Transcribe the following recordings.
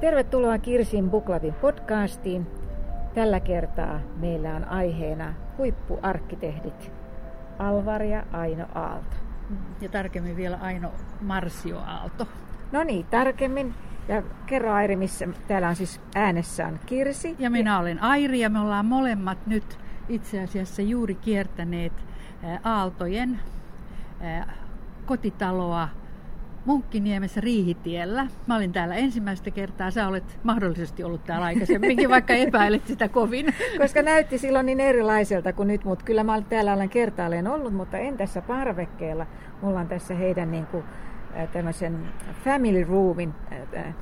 Tervetuloa Kirsin Buklavin podcastiin. Tällä kertaa meillä on aiheena huippuarkkitehdit Alvar ja Aino Aalto. Ja tarkemmin vielä Aino Marsio Aalto. No niin, tarkemmin. Ja kerro Airi, missä täällä on siis äänessä on Kirsi. Ja minä olen Airi ja me ollaan molemmat nyt itse asiassa juuri kiertäneet Aaltojen kotitaloa Munkkiniemessä Riihitiellä. Mä olin täällä ensimmäistä kertaa. Sä olet mahdollisesti ollut täällä aikaisemminkin, vaikka epäilet sitä kovin. Koska näytti silloin niin erilaiselta kuin nyt, mutta kyllä mä täällä olen kertaalleen ollut, mutta en tässä parvekkeella. Mulla on tässä heidän niin kuin, tämmöisen family roomin,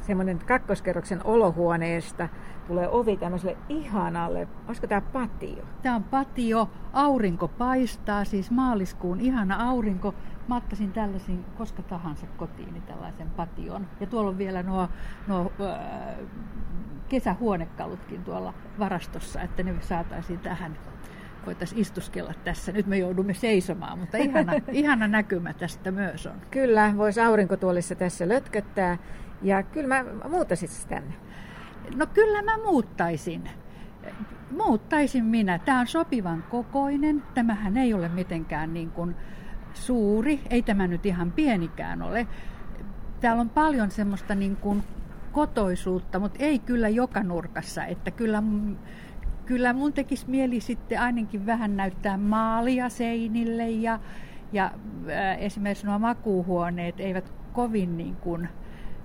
semmoinen kakkoskerroksen olohuoneesta tulee ovi tämmöiselle ihanalle, olisiko tämä patio? Tämä on patio, aurinko paistaa, siis maaliskuun ihana aurinko. Mä ottaisin tällaisen koska tahansa kotiin tällaisen pation. Ja tuolla on vielä nuo, nuo äh, kesähuonekalutkin tuolla varastossa, että ne saataisiin tähän voitaisiin istuskella tässä. Nyt me joudumme seisomaan, mutta ihana, ihana näkymä tästä myös on. Kyllä, voisi aurinkotuolissa tässä lötköttää. Ja kyllä mä muuttaisin tänne. No kyllä mä muuttaisin. Muuttaisin minä. Tämä on sopivan kokoinen. Tämähän ei ole mitenkään niin kuin suuri. Ei tämä nyt ihan pienikään ole. Täällä on paljon semmoista niin kuin kotoisuutta, mutta ei kyllä joka nurkassa. Että kyllä, kyllä mun tekisi mieli sitten ainakin vähän näyttää maalia seinille ja, ja äh, esimerkiksi nuo makuuhuoneet eivät kovin niin kuin,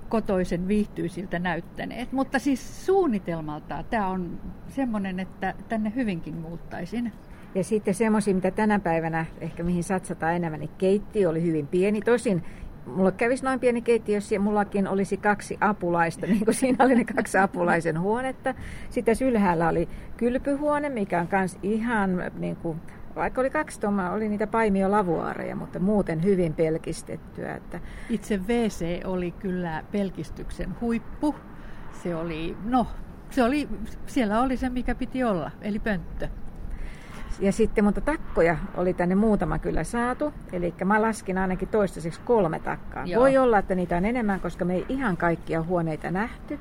kotoisen viihtyisiltä näyttäneet. Mutta siis suunnitelmalta tämä on semmoinen, että tänne hyvinkin muuttaisin. Ja sitten semmoisia, mitä tänä päivänä ehkä mihin satsataan enemmän, niin keittiö oli hyvin pieni. Tosin mulla kävisi noin pieni keittiö, jos mullakin olisi kaksi apulaista, niin kuin siinä oli ne kaksi apulaisen huonetta. Sitten ylhäällä oli kylpyhuone, mikä on myös ihan niin kuin vaikka oli kaksi tuomaa, oli niitä paimiolavuaareja, mutta muuten hyvin pelkistettyä. Että... Itse WC oli kyllä pelkistyksen huippu. Se oli, no, se oli, siellä oli se, mikä piti olla, eli pönttö. Ja sitten, mutta takkoja oli tänne muutama kyllä saatu. Eli mä laskin ainakin toistaiseksi kolme takkaa. Joo. Voi olla, että niitä on enemmän, koska me ei ihan kaikkia huoneita nähty.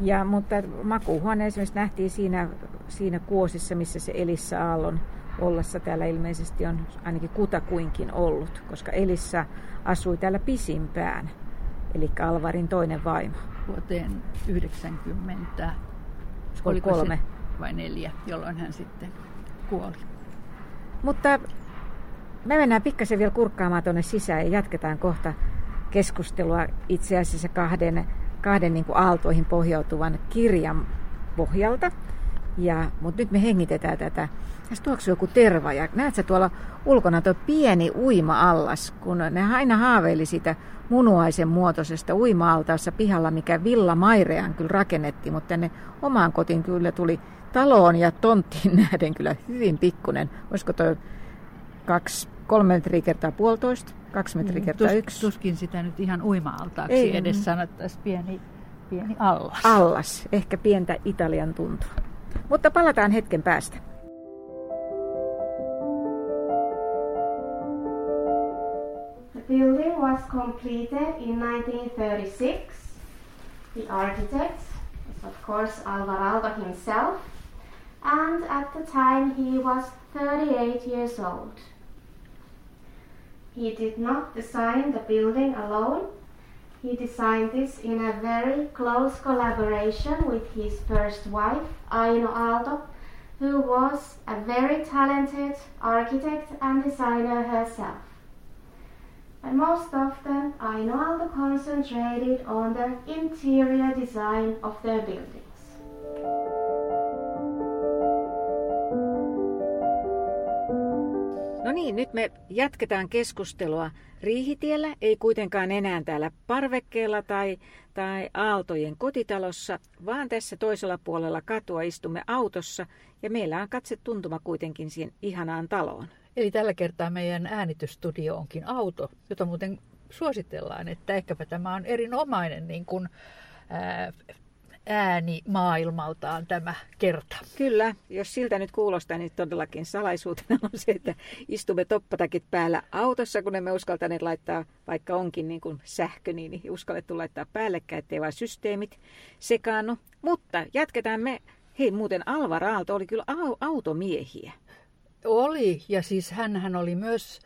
Ja, mutta makuuhuone esimerkiksi nähtiin siinä, siinä kuosissa, missä se Elissa Aallon ollessa täällä ilmeisesti on ainakin kutakuinkin ollut, koska Elissa asui täällä pisimpään, eli Alvarin toinen vaimo. Vuoteen 90, oliko kolme se vai neljä, jolloin hän sitten kuoli. Mutta me mennään pikkasen vielä kurkkaamaan tuonne sisään ja jatketaan kohta keskustelua itse asiassa kahden, kahden niin kuin aaltoihin pohjautuvan kirjan pohjalta. Ja, mutta nyt me hengitetään tätä. Tässä tuoksuu joku terva ja näet sä tuolla ulkona tuo pieni uima-allas, kun ne aina haaveili sitä munuaisen muotoisesta uima-altaassa pihalla, mikä Villa Mairean kyllä rakennettiin, mutta tänne omaan kotiin kyllä tuli taloon ja tonttiin nähden kyllä hyvin pikkunen. Olisiko tuo kaksi, kolme metriä kertaa puolitoista, kaksi metriä mm, kertaa Tus, yksi? Tuskin sitä nyt ihan uima-altaaksi Ei, edes sanottaisiin pieni, pieni allas. Allas, ehkä pientä Italian tuntua. Mutta palataan hetken päästä. The building was completed in 1936. The architect was of course Alvarado himself and at the time he was 38 years old. He did not design the building alone he designed this in a very close collaboration with his first wife, Aino Aalto, who was a very talented architect and designer herself. But most often, Aino Aalto concentrated on the interior design of their buildings. No niin, nyt me jatketaan keskustelua Riihitiellä, ei kuitenkaan enää täällä parvekkeella tai, tai Aaltojen kotitalossa, vaan tässä toisella puolella katua istumme autossa ja meillä on katse tuntuma kuitenkin siihen ihanaan taloon. Eli tällä kertaa meidän äänitysstudio onkin auto, jota muuten suositellaan, että ehkäpä tämä on erinomainen niin kuin, ää, ääni maailmaltaan tämä kerta. Kyllä, jos siltä nyt kuulostaa, niin todellakin salaisuutena on se, että istumme toppatakit päällä autossa, kun emme uskaltaneet laittaa, vaikka onkin niin kuin sähkö, niin uskallettu laittaa päällekkäin, ettei vain systeemit sekaannu. Mutta jatketaan me. Hei, muuten Alvar Aalto oli kyllä automiehiä. Oli, ja siis hän oli myös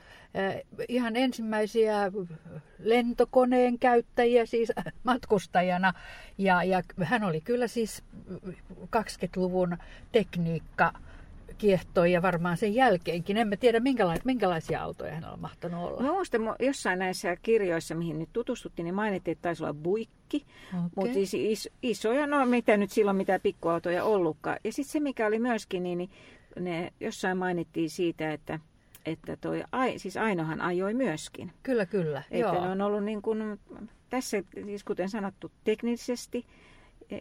ihan ensimmäisiä lentokoneen käyttäjiä, siis matkustajana. Ja, ja hän oli kyllä siis 20-luvun tekniikka kiehtoi ja varmaan sen jälkeenkin. Emme tiedä, minkälaisia, minkälaisia autoja hän on mahtanut olla. Mä muistan jossain näissä kirjoissa, mihin nyt tutustuttiin, niin mainittiin, että taisi olla buikki. Okay. Mutta is, is, isoja, no mitä nyt silloin mitään pikkuautoja ollutkaan. Ja sitten se, mikä oli myöskin, niin, niin ne jossain mainittiin siitä, että että toi, siis Ainohan ajoi myöskin. Kyllä, kyllä. Että joo. ne on ollut niin kuin, tässä, siis kuten sanottu, teknisesti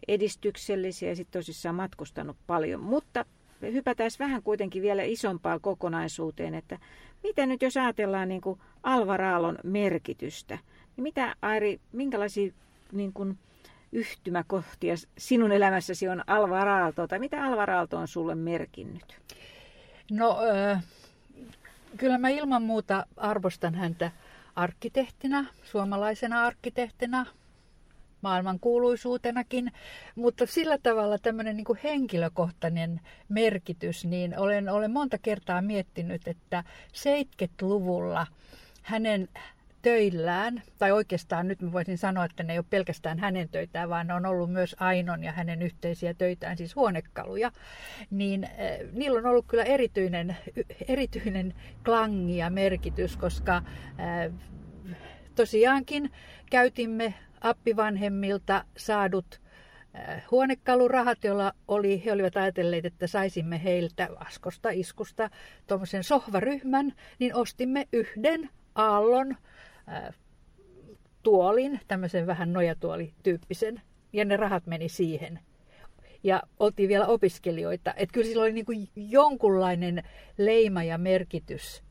edistyksellisiä ja sitten tosissaan matkustanut paljon. Mutta hypätään vähän kuitenkin vielä isompaan kokonaisuuteen, että mitä nyt jos ajatellaan niin kuin Alvaraalon merkitystä, niin mitä Airi, minkälaisia niin kuin, yhtymäkohtia sinun elämässäsi on Alvar Aalto, tai mitä Alvar Aalto on sulle merkinnyt? No, äh, kyllä mä ilman muuta arvostan häntä arkkitehtinä, suomalaisena arkkitehtinä, maailmankuuluisuutenakin, mutta sillä tavalla tämmöinen niin henkilökohtainen merkitys, niin olen, olen monta kertaa miettinyt, että 70-luvulla hänen töillään, tai oikeastaan nyt mä voisin sanoa, että ne ei ole pelkästään hänen töitään, vaan ne on ollut myös Ainon ja hänen yhteisiä töitään, siis huonekaluja, niin äh, niillä on ollut kyllä erityinen, erityinen klangi ja merkitys, koska äh, tosiaankin käytimme appivanhemmilta saadut äh, huonekalurahat, joilla oli, he olivat ajatelleet, että saisimme heiltä askosta, iskusta tuommoisen sohvaryhmän, niin ostimme yhden aallon tuolin, tämmöisen vähän nojatuolityyppisen, ja ne rahat meni siihen. Ja oltiin vielä opiskelijoita, että kyllä sillä oli niin kuin jonkunlainen leima ja merkitys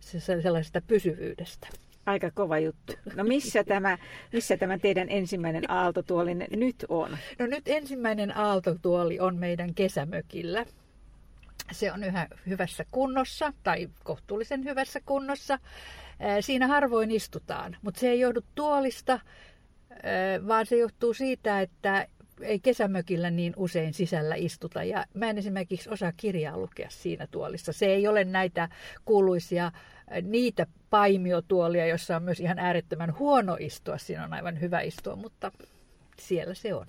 sellaisesta pysyvyydestä. Aika kova juttu. No missä tämä, missä tämä teidän ensimmäinen aaltotuoli nyt on? No nyt ensimmäinen aaltotuoli on meidän kesämökillä. Se on yhä hyvässä kunnossa tai kohtuullisen hyvässä kunnossa. Siinä harvoin istutaan, mutta se ei johdu tuolista, vaan se johtuu siitä, että ei kesämökillä niin usein sisällä istuta. Ja mä en esimerkiksi osaa kirjaa lukea siinä tuolissa. Se ei ole näitä kuuluisia niitä paimiotuolia, jossa on myös ihan äärettömän huono istua. Siinä on aivan hyvä istua, mutta siellä se on.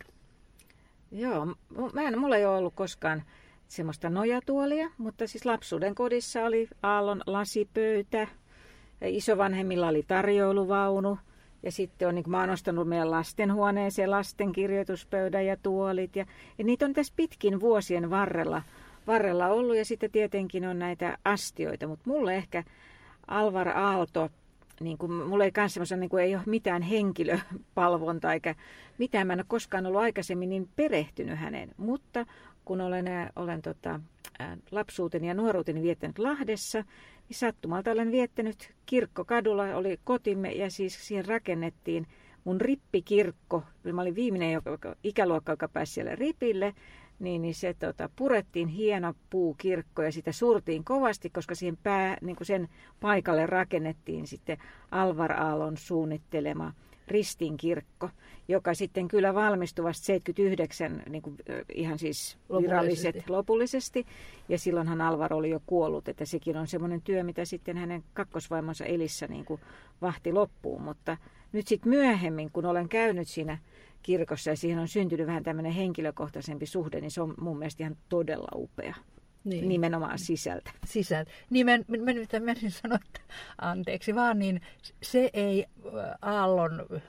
Joo, mä en, mulla ei ole ollut koskaan semmoista nojatuolia, mutta siis lapsuuden kodissa oli aallon lasipöytä, isovanhemmilla oli tarjoiluvaunu, ja sitten on, niin mä oon ostanut meidän lastenhuoneeseen lasten kirjoituspöydän ja tuolit, ja, ja niitä on tässä pitkin vuosien varrella, varrella ollut, ja sitten tietenkin on näitä astioita, mutta mulle ehkä Alvar Aalto, niin kuin, mulla ei kanssa niin kuin ei ole mitään henkilöpalvontaa eikä mitään. Mä en ole koskaan ollut aikaisemmin niin perehtynyt häneen, mutta kun olen, olen tota, lapsuuteni ja nuoruuteni viettänyt Lahdessa, niin sattumalta olen viettänyt kirkkokadulla, oli kotimme ja siis siihen rakennettiin mun rippikirkko. Mä olin viimeinen joka, ikäluokka, joka pääsi siellä ripille niin, niin se tota, purettiin hieno puukirkko ja sitä surtiin kovasti, koska siihen pää, niin sen paikalle rakennettiin sitten Alvar Aallon suunnittelema ristinkirkko, joka sitten kyllä valmistui vasta 79 niin kuin, ihan siis viralliset lopullisesti. lopullisesti. Ja silloinhan Alvar oli jo kuollut, että sekin on semmoinen työ, mitä sitten hänen kakkosvaimonsa Elissä niin kuin vahti loppuun. Mutta nyt sitten myöhemmin, kun olen käynyt siinä kirkossa ja siihen on syntynyt vähän tämmöinen henkilökohtaisempi suhde, niin se on mun mielestä ihan todella upea. Niin. Nimenomaan sisältä. Sisältä. Niin mä, mä nyt menisin sanoa, että anteeksi vaan, niin se ei Aallon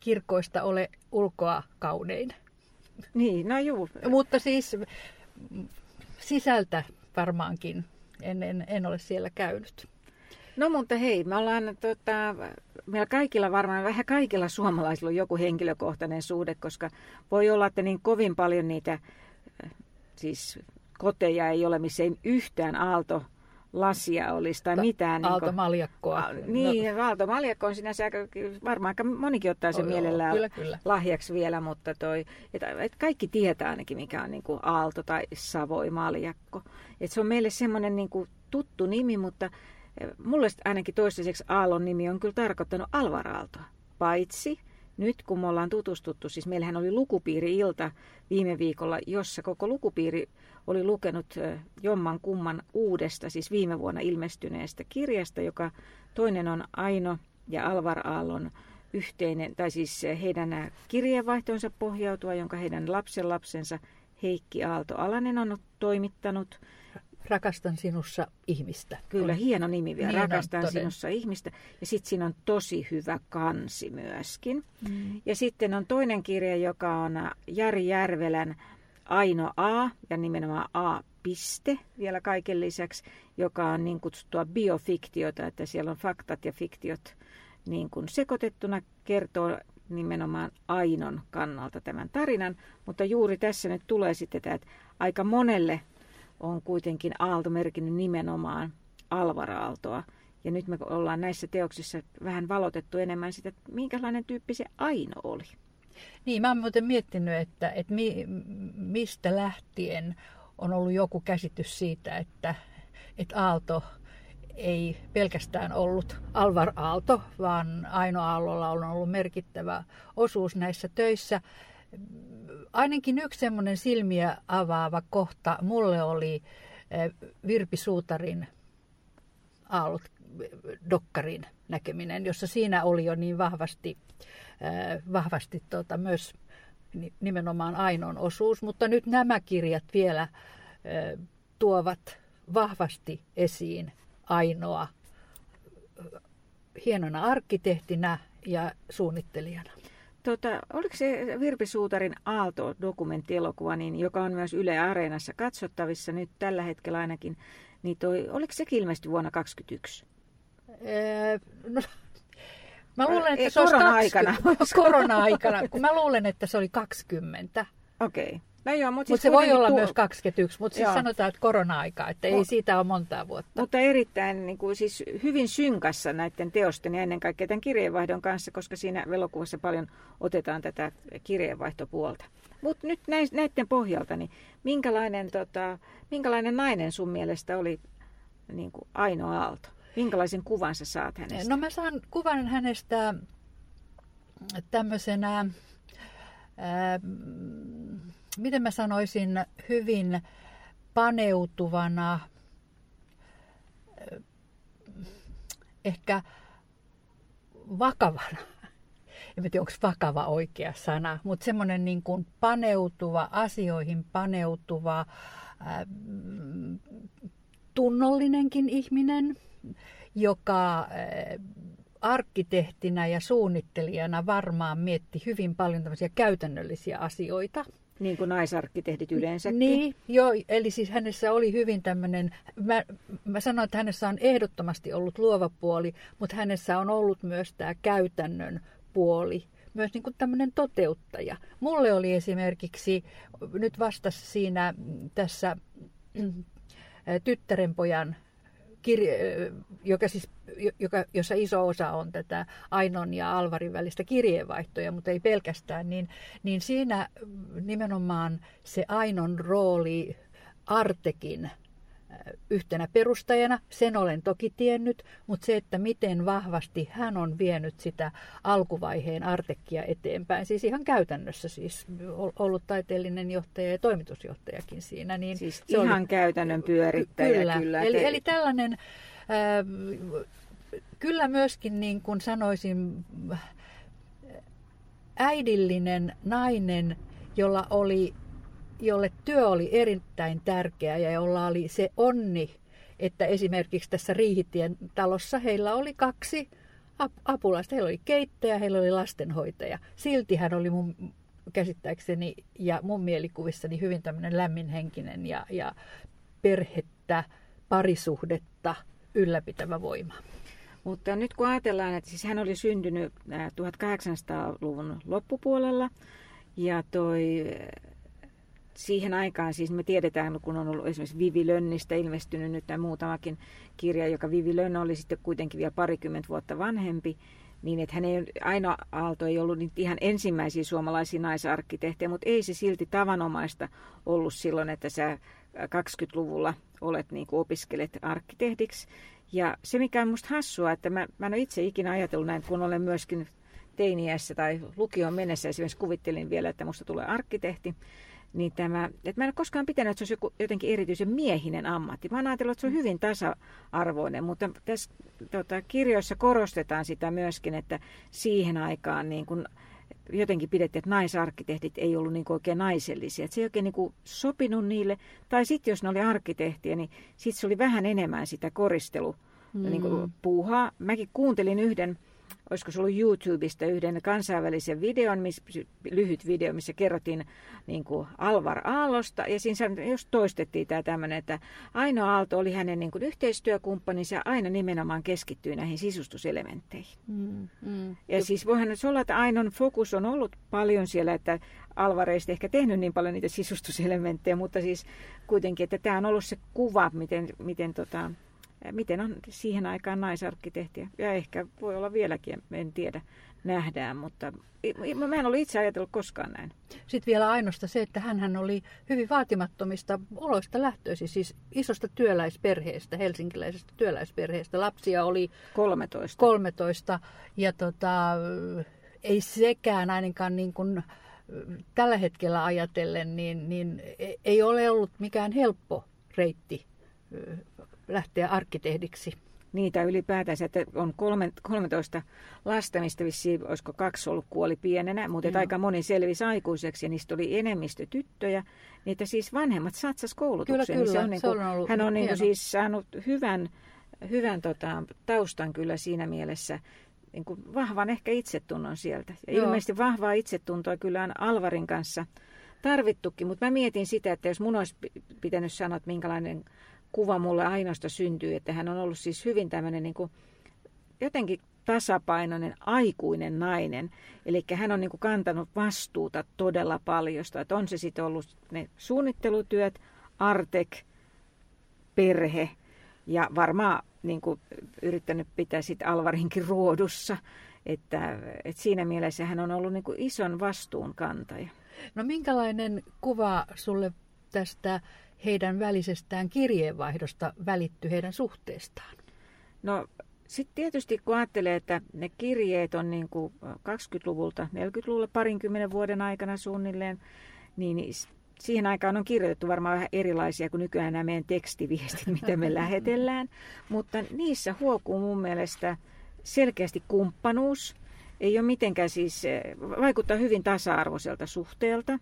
kirkkoista ole ulkoa kaunein. Niin, no juu. Mutta siis sisältä varmaankin. En, en, en ole siellä käynyt. No mutta hei, me ollaan, tota, meillä kaikilla varmaan, vähän kaikilla suomalaisilla on joku henkilökohtainen suhde, koska voi olla, että niin kovin paljon niitä siis koteja ei ole, missä ei yhtään aalto lasia olisi tai mitään. Aalto niin maljakkoa. Niin, no. aalto maljakko on sinänsä aika, varmaan aika monikin ottaa sen oh, mielellään kyllä, kyllä. lahjaksi vielä, mutta toi, et, et kaikki tietää ainakin mikä on niin kuin aalto tai savoi maljakko. Et se on meille semmoinen niin kuin tuttu nimi, mutta eh, mulle ainakin toistaiseksi aallon nimi on kyllä tarkoittanut Alvaraaltoa. Paitsi nyt kun me ollaan tutustuttu, siis meillähän oli lukupiiri-ilta viime viikolla, jossa koko lukupiiri oli lukenut jomman kumman uudesta, siis viime vuonna ilmestyneestä kirjasta, joka toinen on Aino ja Alvar Aallon yhteinen, tai siis heidän kirjeenvaihtonsa pohjautua, jonka heidän lapsenlapsensa Heikki Aalto Alanen on toimittanut. Rakastan sinussa ihmistä. Kyllä, hieno nimi vielä. Niin Rakastan on, sinussa ihmistä. Ja sitten siinä on tosi hyvä kansi myöskin. Mm. Ja sitten on toinen kirja, joka on Jari Järvelän Aino A ja nimenomaan A piste vielä kaiken lisäksi, joka on niin kutsuttua biofiktiota, että siellä on faktat ja fiktiot niin kuin sekoitettuna kertoo nimenomaan Ainon kannalta tämän tarinan, mutta juuri tässä nyt tulee sitten tämä, että aika monelle on kuitenkin Aalto merkinnyt nimenomaan Alvar-Aaltoa. Ja nyt me ollaan näissä teoksissa vähän valotettu enemmän sitä, että minkälainen tyyppi se Aino oli. Niin, mä oon muuten miettinyt, että, että mi, mistä lähtien on ollut joku käsitys siitä, että, että Aalto ei pelkästään ollut Alvar Aalto, vaan Aino Aallolla on ollut merkittävä osuus näissä töissä. Ainakin yksi semmoinen silmiä avaava kohta mulle oli eh, Virpi Suutarin Aallot dokkarin näkeminen, jossa siinä oli jo niin vahvasti, äh, vahvasti tota, myös nimenomaan Ainon osuus, mutta nyt nämä kirjat vielä äh, tuovat vahvasti esiin Ainoa hienona arkkitehtinä ja suunnittelijana. Tota, oliko se Virpi Suutarin Aalto-dokumenttielokuva, niin, joka on myös Yle Areenassa katsottavissa nyt tällä hetkellä ainakin, niin toi, oliko se ilmeisesti vuonna 2021? no, mä luulen, että se korona-aikana. korona-aikana, kun mä luulen, että se oli 20. Okei. Okay. No joo, mutta siis mut se voi olla tuo... myös 21, mutta siis sanotaan, että korona-aika, että ei siitä ole montaa vuotta. Mutta erittäin niin kuin, siis hyvin synkassa näiden teosten ja ennen kaikkea tämän kirjeenvaihdon kanssa, koska siinä velokuvassa paljon otetaan tätä kirjeenvaihtopuolta. Mutta nyt näiden pohjalta, niin minkälainen, tota, minkälainen nainen sun mielestä oli niin kuin Aino Aalto? Minkälaisen kuvan sä saat hänestä? No mä saan kuvan hänestä tämmöisenä, ää, miten mä sanoisin, hyvin paneutuvana, ehkä vakavana. En tiedä, onko vakava oikea sana, mutta semmoinen niin kuin paneutuva, asioihin paneutuva, ää, tunnollinenkin ihminen, joka eh, arkkitehtinä ja suunnittelijana varmaan mietti hyvin paljon tämmöisiä käytännöllisiä asioita. Niin kuin naisarkkitehdit yleensäkin. Niin, joo, eli siis hänessä oli hyvin tämmöinen, mä, mä sanoin, että hänessä on ehdottomasti ollut luova puoli, mutta hänessä on ollut myös tämä käytännön puoli, myös niin kuin tämmöinen toteuttaja. Mulle oli esimerkiksi nyt vastassa siinä tässä tyttärenpojan kirje, joka siis, joka, jossa iso osa on tätä Ainon ja Alvarin välistä kirjeenvaihtoja, mutta ei pelkästään, niin, niin siinä nimenomaan se Ainon rooli Artekin yhtenä perustajana, sen olen toki tiennyt, mutta se, että miten vahvasti hän on vienyt sitä alkuvaiheen artekkia eteenpäin, siis ihan käytännössä siis ollut taiteellinen johtaja ja toimitusjohtajakin siinä. Niin siis se ihan oli, käytännön pyörittäjä kyllä. kyllä. Eli, eli tällainen, äh, kyllä myöskin niin kuin sanoisin, äidillinen nainen, jolla oli jolle työ oli erittäin tärkeä ja jolla oli se onni, että esimerkiksi tässä Riihitien talossa heillä oli kaksi apulaista. Heillä oli keittäjä, heillä oli lastenhoitaja. Silti hän oli mun käsittääkseni ja mun mielikuvissani hyvin tämmöinen lämminhenkinen ja, ja perhettä, parisuhdetta ylläpitävä voima. Mutta nyt kun ajatellaan, että siis hän oli syntynyt 1800-luvun loppupuolella ja toi siihen aikaan, siis me tiedetään, kun on ollut esimerkiksi Vivi Lönnistä ilmestynyt nyt muutamakin kirja, joka Vivi Lönn oli sitten kuitenkin vielä parikymmentä vuotta vanhempi, niin että hän ei, Aino Aalto ei ollut niitä ihan ensimmäisiä suomalaisia naisarkkitehtejä, mutta ei se silti tavanomaista ollut silloin, että sä 20-luvulla olet niin kuin opiskelet arkkitehdiksi. Ja se, mikä on musta hassua, että mä, mä en ole itse ikinä ajatellut näin, kun olen myöskin teiniässä tai lukion mennessä esimerkiksi kuvittelin vielä, että musta tulee arkkitehti, niin tämä, että mä en ole koskaan pitänyt, että se olisi joku, jotenkin erityisen miehinen ammatti. Mä oon ajatellut, että se on hyvin tasa-arvoinen, mutta tässä tota, kirjoissa korostetaan sitä myöskin, että siihen aikaan niin kun, jotenkin pidettiin, että naisarkkitehdit ei ollut niin oikein naisellisia. Että se ei oikein niin sopinut niille. Tai sitten jos ne oli arkkitehtiä, niin sitten se oli vähän enemmän sitä koristelu mm. niin puuhaa. Mäkin kuuntelin yhden olisiko se ollut YouTubesta yhden kansainvälisen videon, miss, lyhyt video, missä kerrottiin niin kuin Alvar Aallosta. Ja siinä just toistettiin tämä tämmöinen, että Aino Aalto oli hänen niin kuin yhteistyökumppaninsa ja aina nimenomaan keskittyi näihin sisustuselementteihin. Mm, mm. Ja siis voihan nyt olla, että Ainon fokus on ollut paljon siellä, että Alvar ei ehkä tehnyt niin paljon niitä sisustuselementtejä, mutta siis kuitenkin, että tämä on ollut se kuva, miten, miten tota, miten on siihen aikaan naisarkkitehtiä. Ja ehkä voi olla vieläkin, en tiedä, nähdään, mutta mä en ole itse ajatellut koskaan näin. Sitten vielä ainoasta se, että hän oli hyvin vaatimattomista oloista lähtöisin, siis isosta työläisperheestä, helsinkiläisestä työläisperheestä. Lapsia oli 13. 13 ja tota, ei sekään ainakaan niin kuin tällä hetkellä ajatellen, niin, niin ei ole ollut mikään helppo reitti lähteä arkkitehdiksi. Niitä ylipäätänsä, että on kolme, 13 lasta, mistä vissiin olisiko kaksi ollut kuoli pienenä, mutta että aika moni selvisi aikuiseksi ja niistä oli enemmistö tyttöjä. Niitä siis vanhemmat satsas koulutukseen. Kyllä, kyllä. Niin se on niin kuin, se on ollut hän on niin kuin siis saanut hyvän, hyvän tota, taustan kyllä siinä mielessä, niin kuin vahvan ehkä itsetunnon sieltä. Ja Joo. ilmeisesti vahvaa itsetuntoa kyllä on Alvarin kanssa tarvittukin, mutta mä mietin sitä, että jos mun olisi pitänyt sanoa, että minkälainen kuva mulle Ainosta syntyy, että hän on ollut siis hyvin tämmöinen niin jotenkin tasapainoinen, aikuinen nainen. Eli hän on niin kuin kantanut vastuuta todella paljon. Että on se sitten ollut ne suunnittelutyöt, Artek, perhe ja varmaan niin kuin yrittänyt pitää sitten Alvarinkin ruodussa. Että, että siinä mielessä hän on ollut niin kuin ison vastuun kantaja. No minkälainen kuva sulle tästä heidän välisestään kirjeenvaihdosta välitty heidän suhteestaan? No sitten tietysti kun ajattelee, että ne kirjeet on niin kuin 20-luvulta, 40-luvulla parinkymmenen vuoden aikana suunnilleen, niin siihen aikaan on kirjoitettu varmaan vähän erilaisia kuin nykyään nämä meidän tekstiviestit, mitä me lähetellään. Mutta niissä huokuu mun mielestä selkeästi kumppanuus. Ei ole mitenkään siis, vaikuttaa hyvin tasa-arvoiselta suhteelta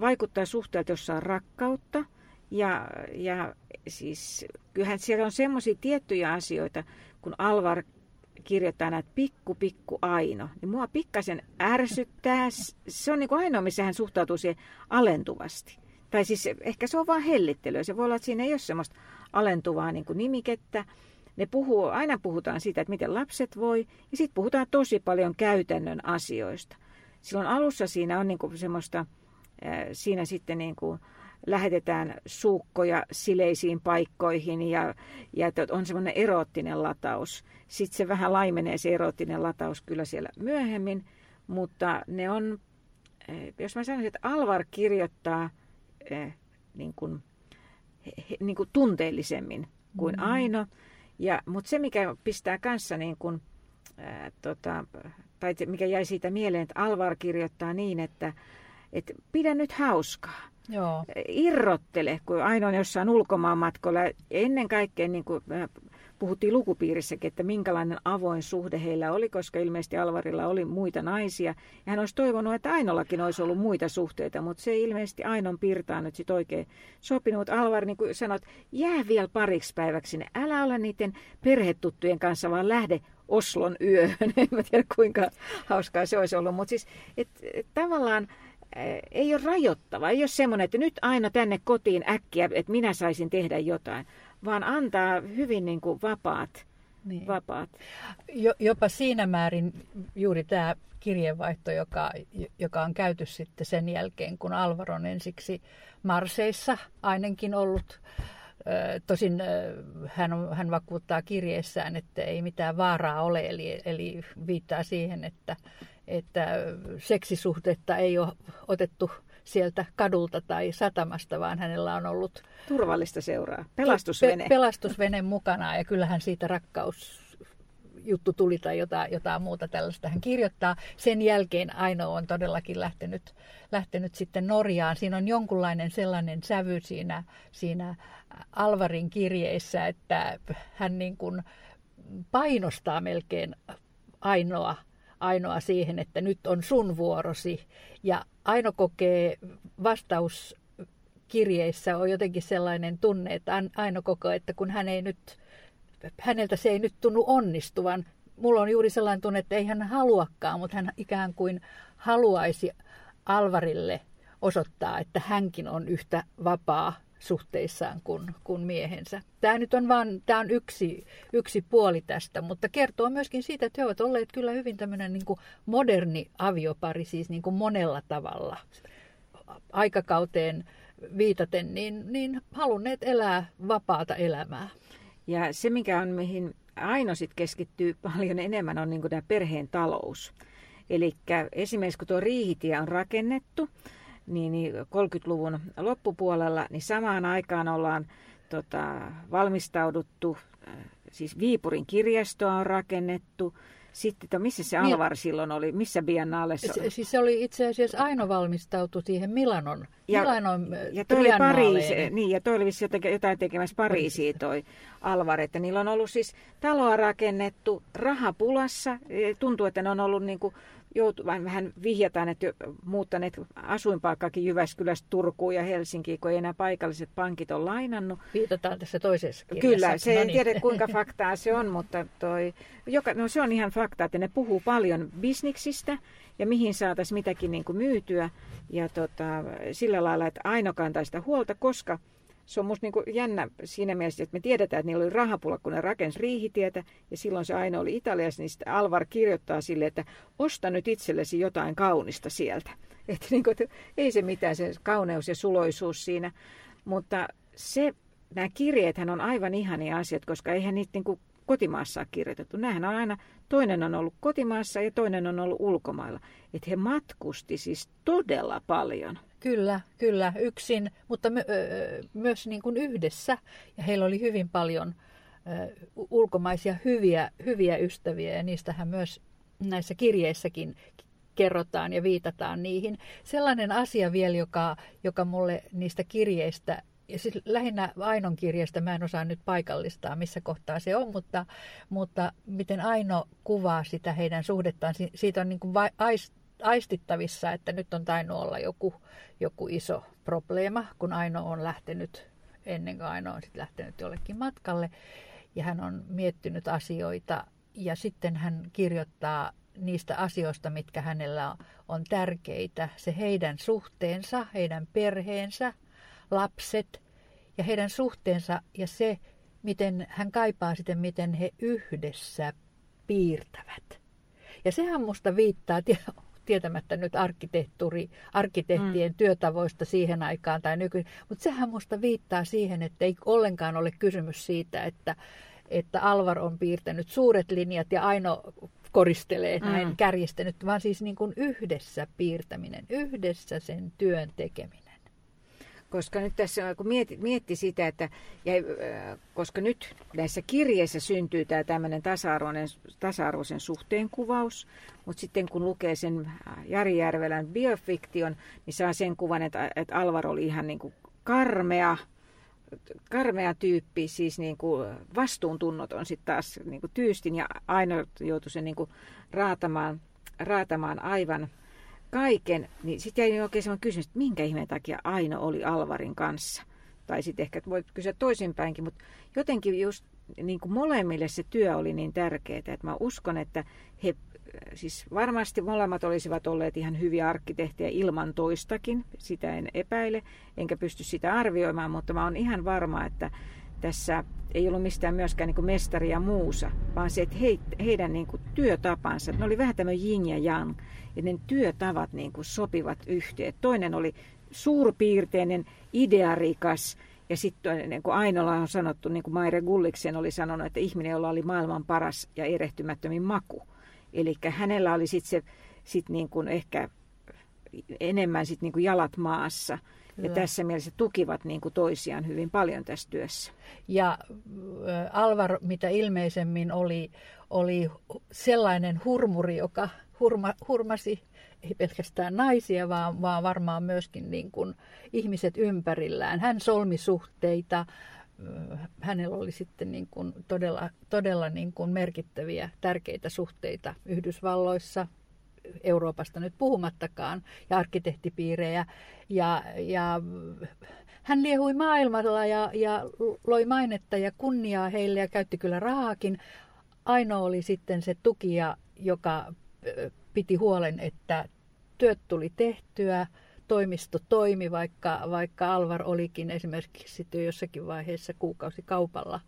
vaikuttaa suhteelta, jossa on rakkautta. Ja, ja siis kyllähän siellä on semmoisia tiettyjä asioita, kun Alvar kirjoittaa näitä pikku, pikku Aino, niin mua pikkasen ärsyttää. Se on niin kuin ainoa, missä hän suhtautuu siihen alentuvasti. Tai siis ehkä se on vain hellittelyä. Se voi olla, että siinä ei ole semmoista alentuvaa niin kuin nimikettä. Ne puhuu, aina puhutaan siitä, että miten lapset voi, ja sitten puhutaan tosi paljon käytännön asioista. Silloin alussa siinä on niin kuin semmoista siinä sitten niin kuin lähetetään suukkoja sileisiin paikkoihin ja, ja on semmoinen eroottinen lataus. Sitten se vähän laimenee se eroottinen lataus kyllä siellä myöhemmin, mutta ne on, jos mä sanoisin, että Alvar kirjoittaa niin kuin, niin kuin tunteellisemmin kuin mm. Aino, ja, mutta se mikä pistää kanssa niin kuin, ää, tota, tai mikä jäi siitä mieleen, että Alvar kirjoittaa niin, että että pidä nyt hauskaa. Joo. Irrottele, kun aina on jossain ulkomaanmatkolla. Ennen kaikkea niin kuin puhuttiin lukupiirissäkin, että minkälainen avoin suhde heillä oli, koska ilmeisesti Alvarilla oli muita naisia. Ja hän olisi toivonut, että Ainollakin olisi ollut muita suhteita, mutta se ei ilmeisesti Ainon pirtaan nyt sitten oikein sopinut. Alvar, niin kuin sanot, jää vielä pariksi päiväksi sinne. Älä ole niiden perhetuttujen kanssa, vaan lähde Oslon yöhön. en mä tiedä, kuinka hauskaa se olisi ollut. Mutta siis, et, et, tavallaan ei ole rajoittava, ei ole semmoinen, että nyt aina tänne kotiin äkkiä, että minä saisin tehdä jotain, vaan antaa hyvin niin kuin vapaat niin. vapaat. Jo, jopa siinä määrin juuri tämä kirjeenvaihto, joka, joka on käyty sitten sen jälkeen, kun Alvaro on ensiksi Marseissa ainakin ollut. Tosin hän, on, hän vakuuttaa kirjeessään, että ei mitään vaaraa ole, eli, eli viittaa siihen, että, että seksisuhdetta ei ole otettu sieltä kadulta tai satamasta, vaan hänellä on ollut... Turvallista seuraa. Pelastusvene. Pe- pelastusvene mukana ja kyllähän siitä rakkaus juttu tuli tai jotain, jotain muuta tällaista hän kirjoittaa. Sen jälkeen Aino on todellakin lähtenyt, lähtenyt sitten Norjaan. Siinä on jonkunlainen sellainen sävy siinä, siinä Alvarin kirjeessä, että hän niin kuin painostaa melkein Ainoa ainoa siihen, että nyt on sun vuorosi. Ja Aino kokee vastaus kirjeissä on jotenkin sellainen tunne, että Aino kokee, että kun hän ei nyt, häneltä se ei nyt tunnu onnistuvan. Mulla on juuri sellainen tunne, että ei hän haluakaan, mutta hän ikään kuin haluaisi Alvarille osoittaa, että hänkin on yhtä vapaa suhteissaan kuin, kuin miehensä. Tämä nyt on vain on yksi, yksi puoli tästä, mutta kertoo myöskin siitä, että he ovat olleet kyllä hyvin tämmöinen niin kuin moderni aviopari, siis niin kuin monella tavalla aikakauteen viitaten, niin, niin halunneet elää vapaata elämää. Ja se, mikä on, mihin Aino sit keskittyy paljon enemmän, on niin tämä perheen talous. Eli esimerkiksi kun tuo riihitie on rakennettu, niin 30-luvun niin loppupuolella, niin samaan aikaan ollaan tota, valmistauduttu, äh, siis Viipurin kirjastoa on rakennettu, sitten, että missä se niin. Alvar silloin oli, missä biennaalessa oli? Siis se oli itse asiassa Aino valmistautu siihen Milanon, ja, Milanon äh, ja toi oli Pariisi, niin, ja toi oli jotain, jotain tekemässä Pariisiin toi Alvar, että niillä on ollut siis taloa rakennettu rahapulassa, tuntuu, että ne on ollut niin kuin joutu, vähän vihjataan, että muuttaneet asuinpaikkaakin Jyväskylästä Turkuun ja Helsinkiin, kun ei enää paikalliset pankit ole lainannut. Viitataan tässä toisessa kirjassa. Kyllä, se no niin. en tiedä kuinka faktaa se on, mutta toi, joka, no se on ihan fakta, että ne puhuu paljon bisniksistä ja mihin saataisiin mitäkin niin kuin myytyä. Ja tota, sillä lailla, että aina kantaa sitä huolta, koska – se on musta niin jännä siinä mielessä, että me tiedetään, että niillä oli rahapula, kun ne rakensi riihitietä, ja silloin se aina oli Italiassa, niin sitten Alvar kirjoittaa sille, että osta nyt itsellesi jotain kaunista sieltä. Että, niin kuin, että ei se mitään, se kauneus ja suloisuus siinä. Mutta se, nämä kirjeethän on aivan ihania asiat, koska eihän niitä niin kuin kotimaassa ole kirjoitettu. Nämähän on aina, toinen on ollut kotimaassa ja toinen on ollut ulkomailla. Että he matkusti siis todella paljon. Kyllä, kyllä, yksin, mutta my, ö, myös niin kuin yhdessä. Ja heillä oli hyvin paljon ö, ulkomaisia hyviä, hyviä ystäviä ja niistähän myös näissä kirjeissäkin kerrotaan ja viitataan niihin. Sellainen asia vielä, joka, joka mulle niistä kirjeistä ja siis lähinnä Ainon kirjasta, mä en osaa nyt paikallistaa, missä kohtaa se on, mutta, mutta miten Aino kuvaa sitä heidän suhdettaan, siitä on niin kuin aistittavissa, että nyt on tainnut olla joku, joku iso probleema, kun Aino on lähtenyt, ennen kuin Aino on sitten lähtenyt jollekin matkalle, ja hän on miettinyt asioita, ja sitten hän kirjoittaa niistä asioista, mitkä hänellä on tärkeitä, se heidän suhteensa, heidän perheensä, lapset ja heidän suhteensa ja se, miten hän kaipaa sitten, miten he yhdessä piirtävät. Ja sehän musta viittaa, tietämättä nyt arkkitehtuuri, arkkitehtien mm. työtavoista siihen aikaan tai nyky, mutta sehän musta viittaa siihen, että ei ollenkaan ole kysymys siitä, että, että Alvar on piirtänyt suuret linjat ja Aino koristelee mm. näin kärjistänyt, vaan siis niin kuin yhdessä piirtäminen, yhdessä sen työn tekeminen. Koska nyt tässä, kun mietti, mietti sitä, että ja, koska nyt näissä kirjeissä syntyy tämä tämmöinen tasa-arvoinen, tasa-arvoisen suhteen kuvaus, mutta sitten kun lukee sen Jari Järvelän biofiktion, niin saa sen kuvan, että, että Alvar oli ihan niin kuin karmea, karmea tyyppi, siis niin kuin vastuuntunnoton sitten taas niin kuin tyystin ja aina joutui sen niin kuin raatamaan, raatamaan aivan kaiken, niin sitten jäi oikein sellainen kysymys, että minkä ihmeen takia Aino oli Alvarin kanssa. Tai sitten ehkä voi kysyä toisinpäinkin, mutta jotenkin just niin kuin molemmille se työ oli niin tärkeää, että mä uskon, että he siis varmasti molemmat olisivat olleet ihan hyviä arkkitehtejä ilman toistakin, sitä en epäile, enkä pysty sitä arvioimaan, mutta mä oon ihan varma, että tässä ei ollut mistään myöskään niin mestari ja muusa, vaan se, että he, heidän niin kuin työtapansa, ne oli vähän tämmöinen yin ja yang, ja ne työtavat niin kuin sopivat yhteen. Toinen oli suurpiirteinen, idearikas, ja sitten niin kuin Ainola on sanottu, niin kuin Maire Gulliksen oli sanonut, että ihminen, jolla oli maailman paras ja erehtymättömin maku. Eli hänellä oli sitten se sit niin kuin ehkä enemmän sit niin kuin jalat maassa. Kyllä. Ja tässä mielessä tukivat niin kuin toisiaan hyvin paljon tässä työssä. Ja Alvar, mitä ilmeisemmin oli, oli sellainen hurmuri, joka hurma, hurmasi ei pelkästään naisia, vaan, vaan varmaan myöskin niin kuin ihmiset ympärillään. Hän solmi suhteita, hänellä oli sitten niin kuin todella, todella niin kuin merkittäviä, tärkeitä suhteita Yhdysvalloissa, Euroopasta nyt puhumattakaan, ja arkkitehtipiirejä. Ja, ja hän liehui maailmalla ja, ja loi mainetta ja kunniaa heille ja käytti kyllä rahaakin. Ainoa oli sitten se tukija, joka piti huolen, että työt tuli tehtyä, toimisto toimi, vaikka, vaikka Alvar olikin esimerkiksi sitten jossakin vaiheessa kuukausikaupalla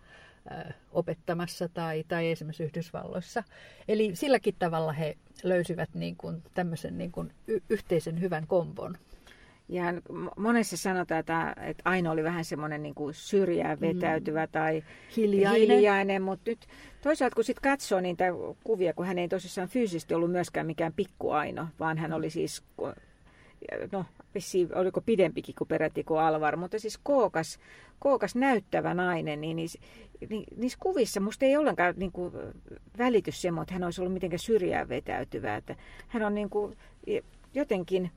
opettamassa tai, tai esimerkiksi Yhdysvalloissa. Eli silläkin tavalla he löysivät niin kuin tämmöisen niin kuin yhteisen hyvän kombon. Ja monessa sanotaan, että, että Aino oli vähän semmoinen niin kuin syrjään mm. vetäytyvä mm. tai hiljainen. hiljainen, mutta nyt toisaalta kun sitten katsoo niitä kuvia, kun hän ei tosissaan fyysisesti ollut myöskään mikään pikkuaino, vaan hän oli siis, no oliko pidempikin kuin peräti kuin Alvar, mutta siis kookas, kookas näyttävä nainen, niin niissä, niissä kuvissa musta ei ollenkaan niin kuin, välitys semmoinen, että hän olisi ollut mitenkään syrjään vetäytyvä, että hän on niin kuin, jotenkin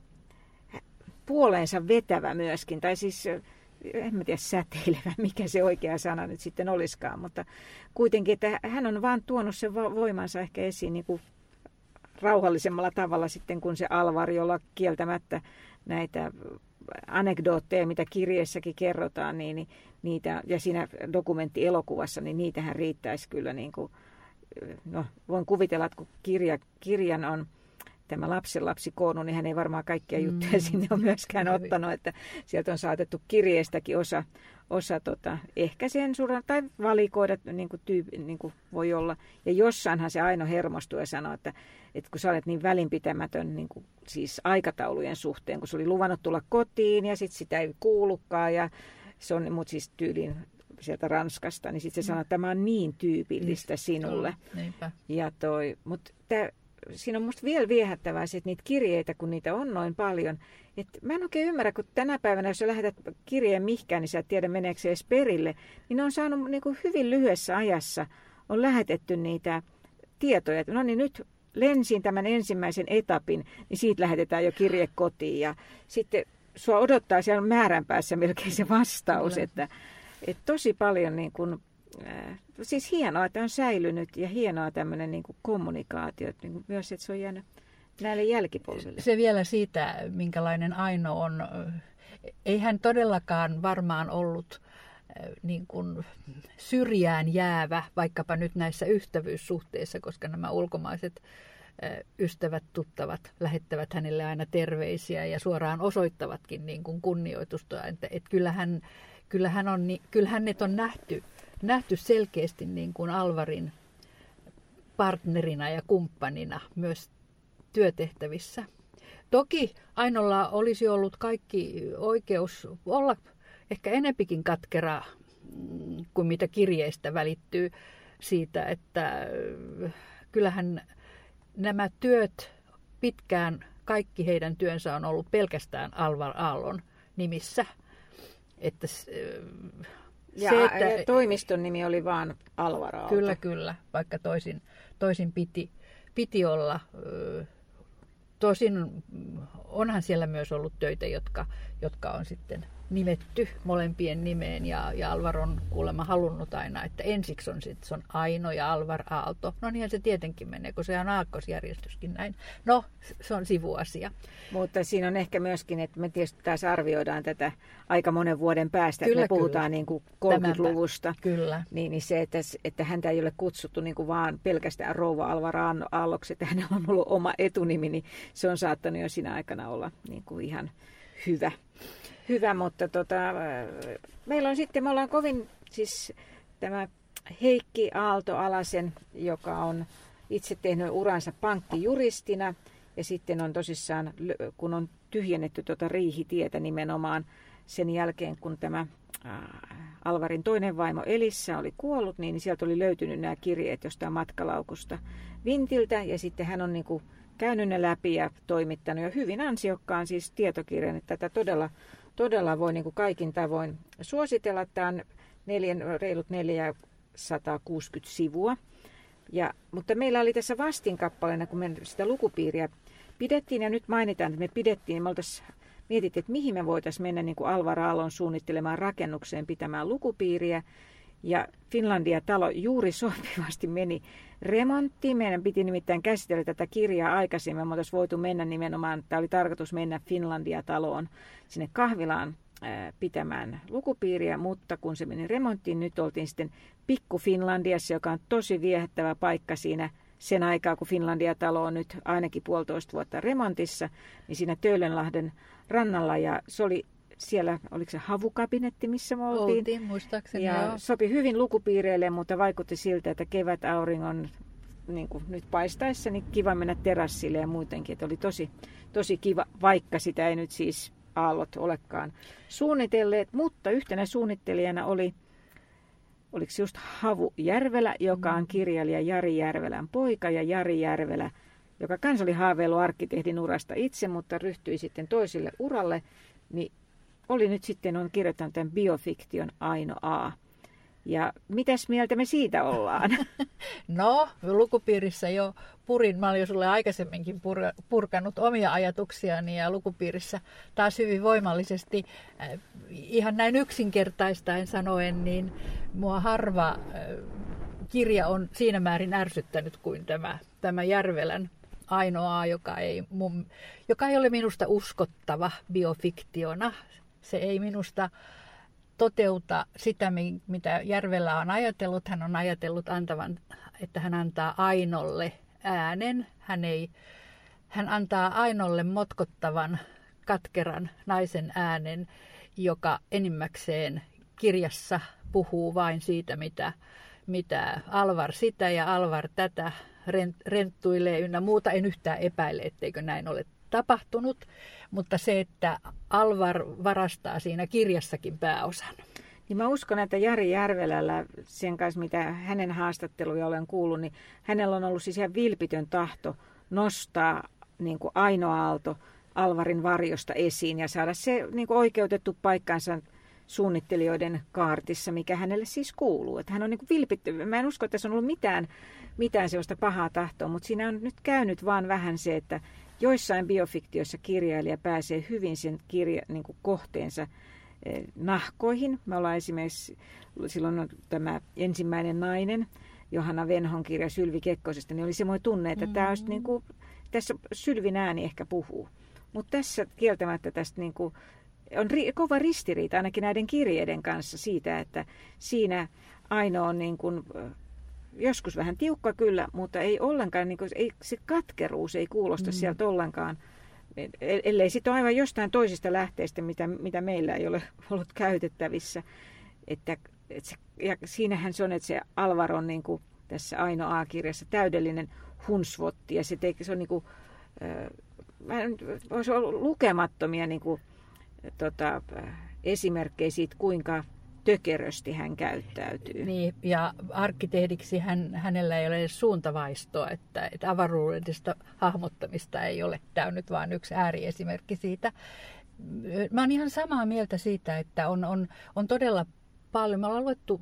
puoleensa vetävä myöskin, tai siis en mä tiedä säteilevä, mikä se oikea sana nyt sitten olisikaan, mutta kuitenkin, että hän on vaan tuonut sen voimansa ehkä esiin niin kuin rauhallisemmalla tavalla sitten kuin se Alvar, jolla kieltämättä näitä anekdootteja, mitä kirjeessäkin kerrotaan, niin, niin niitä, ja siinä dokumenttielokuvassa, niin niitähän riittäisi kyllä niin kuin, no voin kuvitella, että kun kirja, kirjan on tämä lapsen lapsi koonnut, niin hän ei varmaan kaikkia juttuja mm. sinne ole myöskään ottanut, että sieltä on saatettu kirjeestäkin osa, osa tota, ehkä sensuroida tai valikoida, niin kuin, tyyppi, niin kuin voi olla. Ja jossainhan se Aino hermostuu ja sanoo, että, että kun sä olet niin välinpitämätön niin kuin, siis aikataulujen suhteen, kun se oli luvannut tulla kotiin ja sitten sitä ei kuulukaan ja se on mut siis tyyliin sieltä Ranskasta, niin sitten se sanoo, että tämä on niin tyypillistä sinulle. Niinpä. Ja toi, mutta tämä siinä on musta vielä viehättävää se, että niitä kirjeitä, kun niitä on noin paljon. että mä en oikein ymmärrä, kun tänä päivänä, jos sä lähetät kirjeen mihkään, niin sä et tiedä meneekö se edes perille. Niin ne on saanut niin kuin hyvin lyhyessä ajassa, on lähetetty niitä tietoja. No niin nyt lensin tämän ensimmäisen etapin, niin siitä lähetetään jo kirje kotiin. Ja sitten sua odottaa siellä määränpäässä melkein se vastaus, että, että tosi paljon niin kuin siis hienoa, että on säilynyt ja hienoa tämmöinen niin kommunikaatio, niin kuin myös että se on jäänyt näille jälkipolville. Se vielä siitä, minkälainen Aino on. Ei hän todellakaan varmaan ollut äh, niin kuin syrjään jäävä, vaikkapa nyt näissä ystävyyssuhteissa, koska nämä ulkomaiset äh, ystävät, tuttavat lähettävät hänelle aina terveisiä ja suoraan osoittavatkin niin kuin kunnioitusta. Että, että kyllähän, kyllähän, on, kyllähän ne on nähty nähty selkeästi niin kuin Alvarin partnerina ja kumppanina myös työtehtävissä. Toki Ainolla olisi ollut kaikki oikeus olla ehkä enempikin katkera mm, kuin mitä kirjeistä välittyy siitä, että äh, kyllähän nämä työt pitkään, kaikki heidän työnsä on ollut pelkästään Alvar Aallon nimissä. Että äh, ja, se, että, ja toimiston nimi oli vaan Alvaro Kyllä, kyllä, vaikka toisin, toisin piti, piti olla. Tosin onhan siellä myös ollut töitä, jotka, jotka on sitten nimetty molempien nimeen ja, ja Alvaron kuulemma halunnut aina, että ensiksi on, sit, se on Aino ja Alvar Aalto. No niinhän se tietenkin menee, kun se on aakkosjärjestyskin näin. No, se on sivuasia. Mutta siinä on ehkä myöskin, että me tietysti taas arvioidaan tätä aika monen vuoden päästä, kyllä, että me puhutaan kyllä. niin kuin 30-luvusta. Kyllä. Niin, niin se, että, että häntä ei ole kutsuttu niin kuin vaan pelkästään rouva Alvar Aalloksi, että hänellä on ollut oma etunimi, niin se on saattanut jo siinä aikana olla niin kuin ihan hyvä hyvä, mutta tota, meillä on sitten, me ollaan kovin siis tämä Heikki Aalto-Alasen, joka on itse tehnyt uransa pankkijuristina ja sitten on tosissaan, kun on tyhjennetty tuota riihitietä nimenomaan sen jälkeen, kun tämä Alvarin toinen vaimo Elissa oli kuollut, niin sieltä oli löytynyt nämä kirjeet jostain matkalaukusta Vintiltä ja sitten hän on niin kuin käynyt ne läpi ja toimittanut jo hyvin ansiokkaan siis tietokirjan, että tätä todella, todella voi niin kuin kaikin tavoin suositella. Tämä on neljän, reilut 460 sivua. Ja, mutta meillä oli tässä vastinkappaleena, kun me sitä lukupiiriä pidettiin, ja nyt mainitaan, että me pidettiin, niin me mietittiin, että mihin me voitaisiin mennä niin kuin Alvar Aallon suunnittelemaan rakennukseen pitämään lukupiiriä. Ja Finlandia-talo juuri sopivasti meni remonttiin. Meidän piti nimittäin käsitellä tätä kirjaa aikaisemmin. Me oltaisiin voitu mennä nimenomaan, tämä oli tarkoitus mennä Finlandia-taloon sinne kahvilaan pitämään lukupiiriä, mutta kun se meni remonttiin, nyt oltiin sitten Pikku Finlandiassa, joka on tosi viehättävä paikka siinä sen aikaa, kun Finlandia-talo on nyt ainakin puolitoista vuotta remontissa, niin siinä Töölönlahden rannalla ja se oli siellä, oliko se havukabinetti, missä me oltiin. Oltiin, muistaakseni, Ja joo. sopi hyvin lukupiireille, mutta vaikutti siltä, että kevät auringon niin kuin nyt paistaessa, niin kiva mennä terassille ja muutenkin. Että oli tosi, tosi kiva, vaikka sitä ei nyt siis aallot olekaan suunnitelleet. Mutta yhtenä suunnittelijana oli, oliko se just Havu Järvelä, joka on kirjailija Jari Järvelän poika. Ja Jari Järvelä, joka kans oli haaveillut arkkitehdin urasta itse, mutta ryhtyi sitten toiselle uralle, niin oli nyt sitten on kirjoittanut tämän biofiktion Aino A. Ja mitäs mieltä me siitä ollaan? No, lukupiirissä jo purin. Mä olin jo sulle aikaisemminkin pur- purkanut omia ajatuksiani ja lukupiirissä taas hyvin voimallisesti, äh, ihan näin yksinkertaistaen sanoen, niin mua harva äh, kirja on siinä määrin ärsyttänyt kuin tämä, tämä Järvelän ainoa, joka ei, mun, joka ei ole minusta uskottava biofiktiona. Se ei minusta toteuta sitä, mitä Järvellä on ajatellut. Hän on ajatellut antavan, että hän antaa Ainolle äänen. Hän, ei, hän antaa Ainolle motkottavan, katkeran naisen äänen, joka enimmäkseen kirjassa puhuu vain siitä, mitä, mitä Alvar sitä ja Alvar tätä renttuilee ynnä muuta. En yhtään epäile, etteikö näin ole tapahtunut, mutta se, että Alvar varastaa siinä kirjassakin pääosan. Niin mä uskon, että Jari Järvelällä, sen kanssa mitä hänen haastatteluja olen kuullut, niin hänellä on ollut siis ihan vilpitön tahto nostaa niin kuin ainoa aalto Alvarin varjosta esiin ja saada se niin kuin oikeutettu paikkansa suunnittelijoiden kaartissa, mikä hänelle siis kuuluu. Että hän on niin kuin vilpitty. Mä en usko, että tässä on ollut mitään, mitään sellaista pahaa tahtoa, mutta siinä on nyt käynyt vaan vähän se, että joissain biofiktioissa kirjailija pääsee hyvin sen kirja, niin kuin kohteensa eh, nahkoihin. Me ollaan esimerkiksi, silloin on tämä ensimmäinen nainen, Johanna Venhon kirja Sylvi Kekkosesta, niin oli semmoinen tunne, että mm-hmm. tämä olisi niin kuin, tässä Sylvin ääni ehkä puhuu. Mutta tässä kieltämättä tästä niin kuin, on ri, kova ristiriita ainakin näiden kirjeiden kanssa siitä, että siinä ainoa on niin kuin, joskus vähän tiukka kyllä, mutta ei ollenkaan, niin kuin, ei, se katkeruus ei kuulosta mm. sieltä ollenkaan, e, ellei sitten aivan jostain toisista lähteistä, mitä, mitä meillä ei ole ollut käytettävissä. Että, että se, ja siinähän se on, että se Alvar on niin kuin tässä Aino A-kirjassa täydellinen hunsvotti, ja se, teki, se on niin kuin, äh, olisi ollut lukemattomia niin kuin, tota, esimerkkejä siitä, kuinka tökerösti hän käyttäytyy. Niin, ja arkkitehdiksi hän, hänellä ei ole edes suuntavaistoa, että, että avaruudellista hahmottamista ei ole. Tämä on nyt yksi ääriesimerkki siitä. Mä oon ihan samaa mieltä siitä, että on, on, on todella paljon. Me ollaan luettu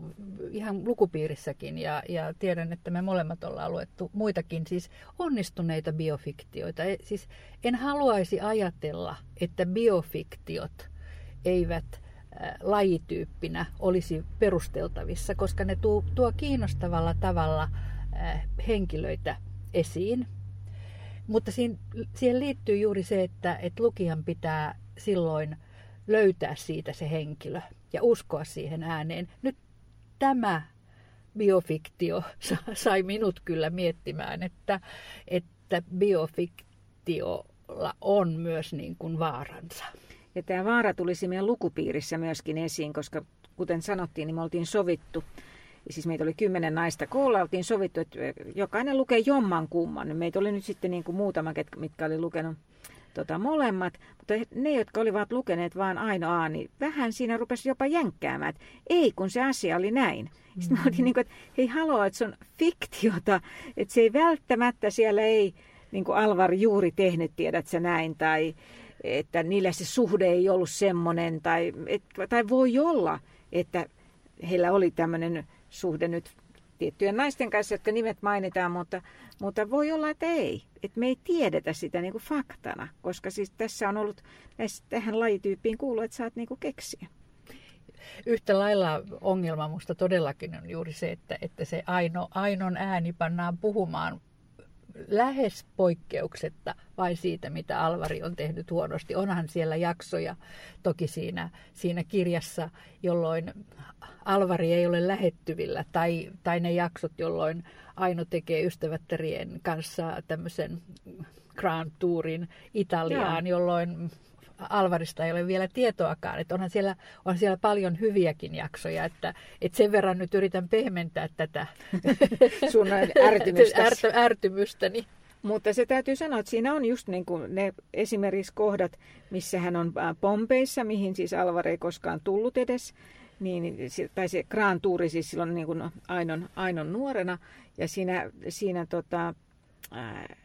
ihan lukupiirissäkin ja, ja tiedän, että me molemmat ollaan luettu muitakin siis onnistuneita biofiktioita. E, siis en haluaisi ajatella, että biofiktiot eivät lajityyppinä olisi perusteltavissa, koska ne tuo, tuo kiinnostavalla tavalla henkilöitä esiin. Mutta siihen, siihen liittyy juuri se, että, että lukijan pitää silloin löytää siitä se henkilö ja uskoa siihen ääneen. Nyt tämä biofiktio sai minut kyllä miettimään, että, että biofiktiolla on myös niin kuin vaaransa. Ja tämä vaara tulisi meidän lukupiirissä myöskin esiin, koska kuten sanottiin, niin me oltiin sovittu, siis meitä oli kymmenen naista koolla, oltiin sovittu, että jokainen lukee jomman kumman. Meitä oli nyt sitten niin kuin muutama, mitkä oli lukenut tota, molemmat, mutta ne, jotka olivat lukeneet vain ainoa, niin vähän siinä rupesi jopa jänkkäämään, että ei kun se asia oli näin. Sitten mm-hmm. me oltiin niin kuin, että hei haloo, että se on fiktiota, että se ei välttämättä siellä ei, niin kuin Alvar juuri tehnyt, tiedät sä näin, tai että niillä se suhde ei ollut semmoinen, tai, et, tai voi olla, että heillä oli tämmöinen suhde nyt tiettyjen naisten kanssa, jotka nimet mainitaan, mutta, mutta voi olla, että ei. Että me ei tiedetä sitä niin kuin faktana, koska siis tässä on ollut, näissä, tähän lajityyppiin kuuluu, että saat niin kuin keksiä. Yhtä lailla ongelma minusta todellakin on juuri se, että, että se aino, ainon ääni pannaan puhumaan lähes poikkeuksetta vai siitä, mitä Alvari on tehnyt huonosti. Onhan siellä jaksoja toki siinä, siinä kirjassa, jolloin Alvari ei ole lähettyvillä, tai, tai ne jaksot, jolloin Aino tekee ystävättärien kanssa tämmöisen Grand Tourin Italiaan, Joo. jolloin Alvarista ei ole vielä tietoakaan. Että onhan siellä, on siellä paljon hyviäkin jaksoja, että, että sen verran nyt yritän pehmentää tätä sun ärtymystä. Ärt, ärtymystäni. Mutta se täytyy sanoa, että siinä on just niin kuin ne esimerkiksi kohdat, missä hän on Pompeissa, mihin siis Alvar ei koskaan tullut edes. Niin, tai se Grand Touri siis silloin niin kuin Ainon, Ainon nuorena. Ja siinä, siinä tota, ää,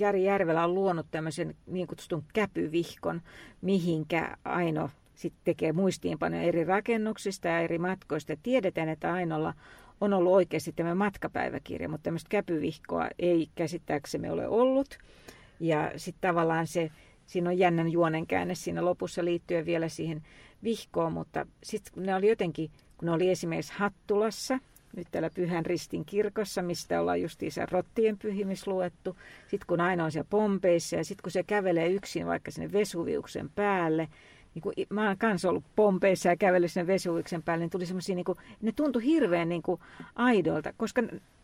Jari Järvelä on luonut tämmöisen niin kutsutun käpyvihkon, mihinkä Aino sitten tekee muistiinpanoja eri rakennuksista ja eri matkoista. Tiedetään, että Ainolla on ollut oikeasti tämä matkapäiväkirja, mutta tämmöistä käpyvihkoa ei käsittääksemme ole ollut. Ja sitten tavallaan se, siinä on jännän juonenkäänne siinä lopussa liittyen vielä siihen vihkoon, mutta sitten ne oli jotenkin, kun ne oli esimerkiksi Hattulassa – nyt täällä Pyhän Ristin kirkossa, mistä ollaan justiinsa rottien pyhimys luettu. Sitten kun aina on siellä Pompeissa ja sitten kun se kävelee yksin vaikka sinne Vesuviuksen päälle, niin kun mä oon kanssa ollut Pompeissa ja kävellyt sinne Vesuviuksen päälle, niin tuli semmoisia, niin kuin, ne tuntui hirveän niin kuin aidolta, koska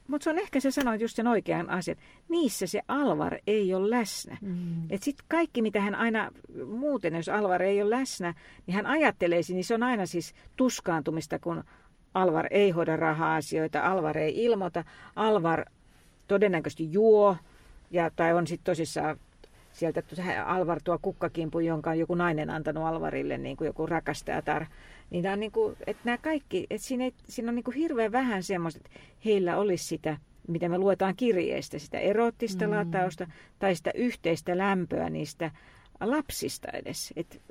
mutta se on ehkä se sanoit just sen oikean asian. Niissä se Alvar ei ole läsnä. Mm. Et sitten kaikki, mitä hän aina muuten, jos Alvar ei ole läsnä, niin hän ajattelee, niin se on aina siis tuskaantumista, kun Alvar ei hoida raha-asioita, Alvar ei ilmoita, Alvar todennäköisesti juo, ja, tai on sitten tosissaan sieltä Alvar tuo kukkakimpu, jonka on joku nainen antanut Alvarille, niin kuin joku rakastajatar. Niin tämä on niin kuin, että nämä kaikki, että siinä, ei, siinä on niin kuin hirveän vähän semmoista, että heillä olisi sitä, mitä me luetaan kirjeistä, sitä erottista mm. latausta tai sitä yhteistä lämpöä niistä lapsista edes. Et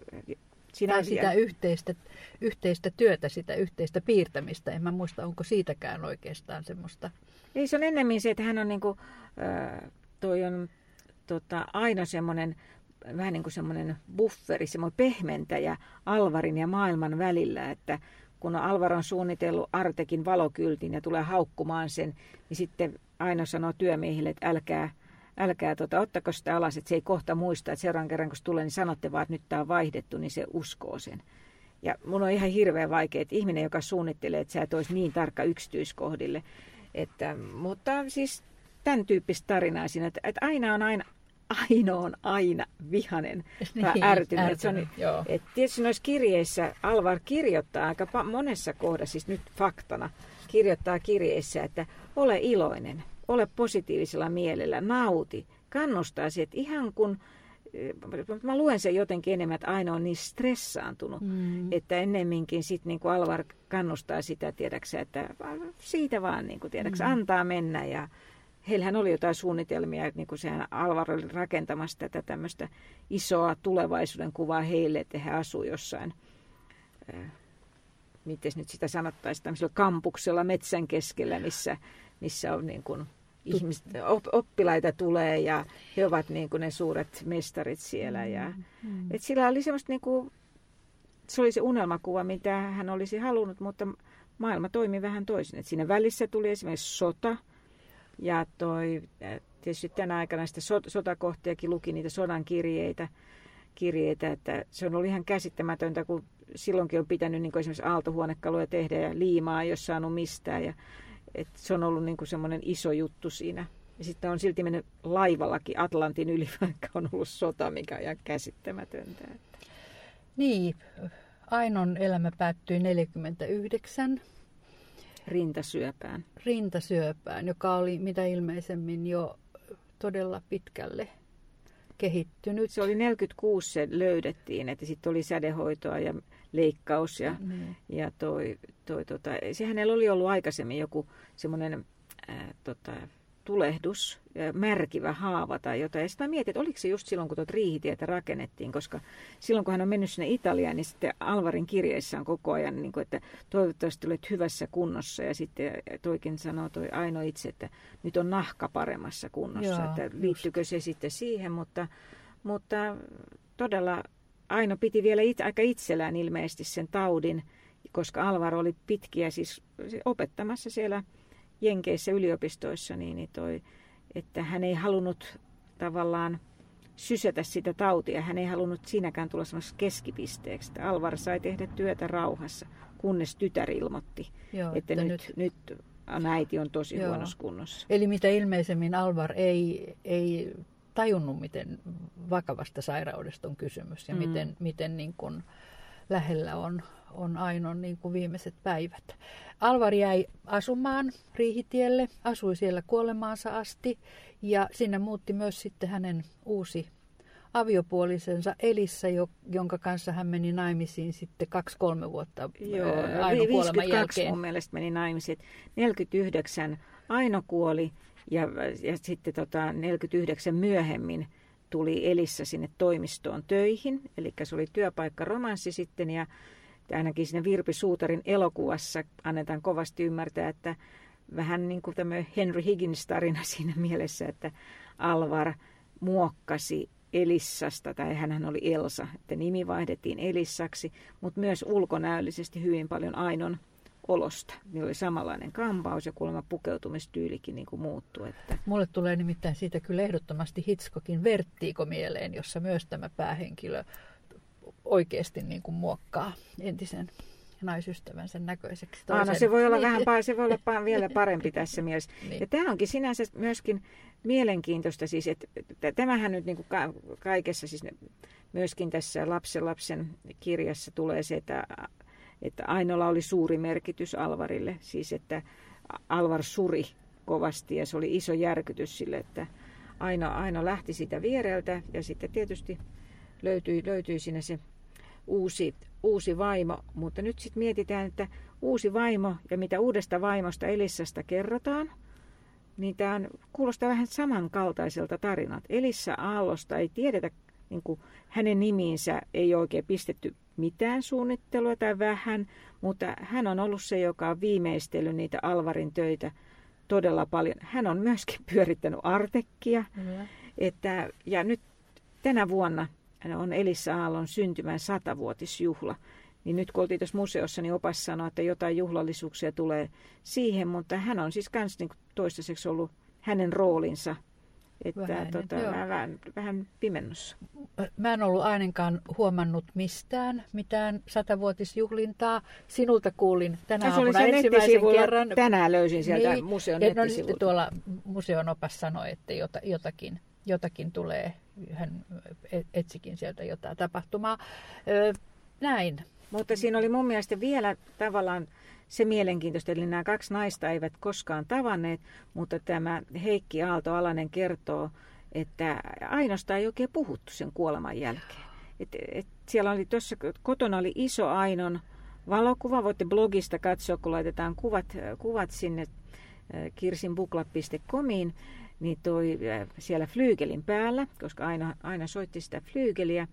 Siinä tai sitä yhteistä, yhteistä työtä, sitä yhteistä piirtämistä. En mä muista, onko siitäkään oikeastaan semmoista. Ei, se on ennemmin se, että hän on, niin kuin, äh, toi on tota, aina semmoinen vähän niin kuin semmoinen bufferi, semmoinen pehmentäjä Alvarin ja maailman välillä, että kun Alvar on suunnitellut Artekin valokyltin ja tulee haukkumaan sen, niin sitten aina sanoo työmiehille, että älkää älkää tota, ottako sitä alas, että se ei kohta muista, että seuraavan kerran kun se tulee, niin sanotte vaan, että nyt tämä on vaihdettu, niin se uskoo sen. Ja mun on ihan hirveän vaikea, että ihminen, joka suunnittelee, että sä et olisi niin tarkka yksityiskohdille. Että, mutta siis tämän tyyppistä tarinaa siinä, että, että aina on aina, Aino on aina vihanen tai niin, ärtynyt. Se on, et tietysti noissa kirjeissä Alvar kirjoittaa aika monessa kohdassa, siis nyt faktana, kirjoittaa kirjeissä, että ole iloinen ole positiivisella mielellä, nauti, kannustaa siihen, että ihan kun eh, mä luen sen jotenkin enemmän, että aina on niin stressaantunut, mm. että ennemminkin sitten niin kuin Alvar kannustaa sitä, tiedäksä, että siitä vaan niin kuin, tiedäksä, mm. antaa mennä ja heillähän oli jotain suunnitelmia, että niin kuin sehän Alvar oli rakentamassa tätä tämmöistä isoa tulevaisuuden kuvaa heille, että he asuu jossain, äh, miten nyt sitä sanottaisiin, tämmöisellä kampuksella metsän keskellä, missä, missä on niin kuin ihmiset, oppilaita tulee ja he ovat niin kuin ne suuret mestarit siellä. Ja, mm. et sillä oli semmoista niin kuin, se oli se unelmakuva, mitä hän olisi halunnut, mutta maailma toimi vähän toisin. Et siinä välissä tuli esimerkiksi sota ja toi, tietysti tänä aikana sitä sotakohtiakin luki niitä sodan kirjeitä, kirjeitä, että se on ollut ihan käsittämätöntä, kun silloinkin on pitänyt niin esimerkiksi aaltohuonekaluja tehdä ja liimaa, jos saanut mistään. Ja et se on ollut niin kuin semmoinen iso juttu siinä. Ja sitten on silti mennyt laivallakin Atlantin yli, vaikka on ollut sota, mikä on ihan käsittämätöntä. Niin, Ainon elämä päättyi 49 rintasyöpään. rintasyöpään, joka oli mitä ilmeisemmin jo todella pitkälle kehittynyt. Se oli 46 se löydettiin, että sitten oli sädehoitoa ja leikkaus ja, Niin. ja toi, toi, tota, se hänellä oli ollut aikaisemmin joku semmoinen tota, tulehdus, ja märkivä haava tai jotain. Ja sitten mä mietin, että oliko se just silloin, kun tuota riihitietä rakennettiin, koska silloin, kun hän on mennyt sinne Italiaan, niin sitten Alvarin kirjeessä on koko ajan, niin kuin, että toivottavasti olet hyvässä kunnossa. Ja sitten toikin sanoo toi Aino itse, että nyt on nahka paremmassa kunnossa. Joo, että liittyykö se sitten siihen, mutta, mutta todella Aino piti vielä it, aika itsellään ilmeisesti sen taudin, koska Alvaro oli pitkiä siis opettamassa siellä Jenkeissä yliopistoissa, niin, niin toi, että hän ei halunnut tavallaan sysätä sitä tautia. Hän ei halunnut siinäkään tulla semmoisessa keskipisteeksi. Että Alvar sai tehdä työtä rauhassa, kunnes tytär ilmoitti, Joo, että, että nyt, nyt, nyt äiti on tosi Joo. huonossa kunnossa. Eli mitä ilmeisemmin Alvar ei, ei tajunnut, miten vakavasta sairaudesta on kysymys ja Mm. miten, miten niin kuin lähellä on, on Ainon niin kuin viimeiset päivät. Alvar jäi asumaan Riihitielle, asui siellä kuolemaansa asti ja sinne muutti myös sitten hänen uusi aviopuolisensa Elissa, jo- jonka kanssa hän meni naimisiin sitten kaksi-kolme vuotta Joo, ää, Ainon kuoleman 52 jälkeen. mun mielestä meni naimisiin. 49 Aino kuoli ja, ja sitten tota 49 myöhemmin tuli Elissa sinne toimistoon töihin. Eli se oli työpaikka romanssi sitten ja ainakin siinä Virpi Suutarin elokuvassa annetaan kovasti ymmärtää, että vähän niin kuin tämä Henry Higgins-tarina siinä mielessä, että Alvar muokkasi Elissasta, tai hän oli Elsa, että nimi vaihdettiin Elissaksi, mutta myös ulkonäöllisesti hyvin paljon Ainon olosta. Niillä oli samanlainen kampaus ja kuulemma pukeutumistyylikin niin kuin muuttui. Että Mulle tulee nimittäin siitä kyllä ehdottomasti Hitchcockin Vertiiko mieleen, jossa myös tämä päähenkilö oikeasti niin kuin muokkaa entisen naisystävänsä näköiseksi. Aa, no toisen. se voi olla Niin. vähän se voi olla vielä parempi tässä mielessä. Niin. Ja tämä onkin sinänsä myöskin mielenkiintoista, siis, että tämähän nyt niin kuin ka- kaikessa, siis ne- myöskin tässä lapsen lapsen kirjassa tulee se, että, että Ainola oli suuri merkitys Alvarille, siis että Alvar suri kovasti ja se oli iso järkytys sille, että Aino, Aino lähti sitä viereltä ja sitten tietysti löytyi, löytyi siinä se uusi, uusi vaimo, mutta nyt sitten mietitään, että uusi vaimo ja mitä uudesta vaimosta Elissasta kerrotaan, niin tämä kuulostaa vähän samankaltaiselta tarinat. Elissa Aallosta ei tiedetä, niin kuin hänen nimiinsä ei oikein pistetty mitään suunnittelua tai vähän, mutta hän on ollut se, joka on viimeistellyt niitä Alvarin töitä todella paljon. Hän on myöskin pyörittänyt Artekkia, Kyllä. että, ja nyt tänä vuonna on Elissa Aallon syntymän satavuotisjuhla. Niin nyt kun oltiin tuossa museossa, niin opas sanoi, että jotain juhlallisuuksia tulee siihen, mutta hän on siis myös niin toistaiseksi ollut hänen roolinsa, että Vähäinen, tota, joo. vähän, vähän pimennossa. Mä en ollut ainakaan huomannut mistään mitään satavuotisjuhlintaa. Sinulta kuulin tänä se oli aamuna siellä ensimmäisen kerran. Tänään löysin sieltä Niin. museon ja no, sitten tuolla museon opas sanoi, että jota, jotakin, jotakin tulee. Hän et- etsikin sieltä jotain tapahtumaa. Ö, näin. Mutta siinä oli mun mielestä vielä tavallaan se mielenkiintoista, eli nämä kaksi naista eivät koskaan tavanneet, mutta tämä Heikki Aalto-Alanen kertoo, että Ainosta ei oikein puhuttu sen kuoleman jälkeen. Et, et siellä oli tuossa kotona oli iso Ainon valokuva, voitte blogista katsoa, kun laitetaan kuvat, kuvat sinne äh, kirsinbukla.comiin, niin toi äh, siellä flyygelin päällä, koska aina, aina soitti sitä flyygeliä,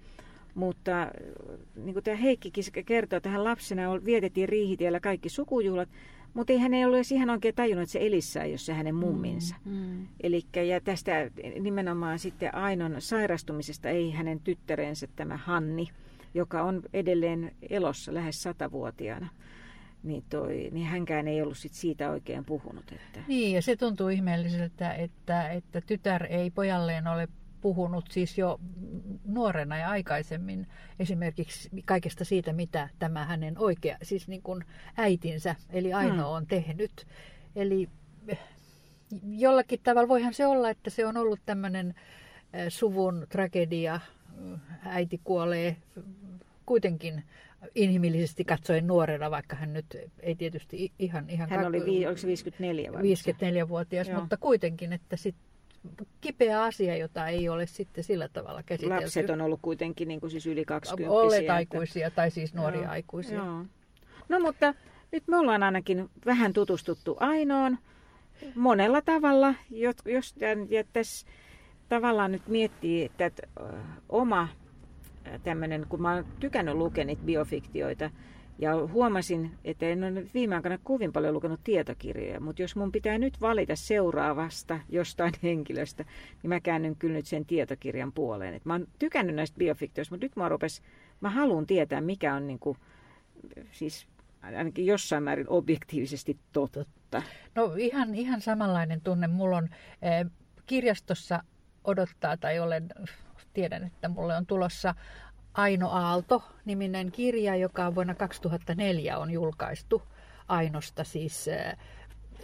mutta äh, niin kuin tämä Heikkikin kertoo, että hän lapsena vietettiin riihitiellä kaikki sukujuhlat, mutta ei hän ei ollut edes ihan oikein tajunnut, että se Elissa ei ole se hänen mumminsa. Mm. Elikkä, ja tästä nimenomaan sitten Ainon sairastumisesta ei hänen tyttärensä tämä Hanni, joka on edelleen elossa lähes satavuotiaana, niin, toi, niin hänkään ei ollut sit siitä oikein puhunut. Että, Niin, ja se tuntuu ihmeelliseltä, että, että tytär ei pojalleen ole puhunut siis jo nuorena ja aikaisemmin esimerkiksi kaikesta siitä, mitä tämä hänen oikea, siis niin kuin äitinsä, eli Aino Hmm. on tehnyt. Eli eh, jollakin tavalla voihan se olla, että se on ollut tämmöinen eh, suvun tragedia, äiti kuolee kuitenkin inhimillisesti katsoen nuorena, vaikka hän nyt ei tietysti ihan... ihan hän oli, oliko se 54 vai 54-vuotias, Joo. mutta kuitenkin, että sit kipeä asia, jota ei ole sitten sillä tavalla käsitelty. Lapset on ollut kuitenkin niin kuin siis yli 20 Olleet aikuisia tai siis nuoria Joo. aikuisia. Joo. No mutta nyt me ollaan ainakin vähän tutustuttu Ainoon monella tavalla, jos tässä tavallaan nyt miettii, että oma tämmöinen, kun mä oon tykännyt lukea niitä biofiktioita, ja huomasin, että en ole viime aikoina kovin paljon lukenut tietokirjoja, mutta jos mun pitää nyt valita seuraavasta jostain henkilöstä, niin mä käännyn kyllä nyt sen tietokirjan puoleen. Et mä oon tykännyt näistä biofiktioista, mutta nyt mä rupes, mä haluan tietää, mikä on niin kuin, siis ainakin jossain määrin objektiivisesti totta. No ihan, ihan samanlainen tunne. Mulla on eh, kirjastossa odottaa tai olen, tiedän, että mulle on tulossa Aino Aalto-niminen kirja, joka vuonna 2004 on julkaistu Ainosta, siis eh,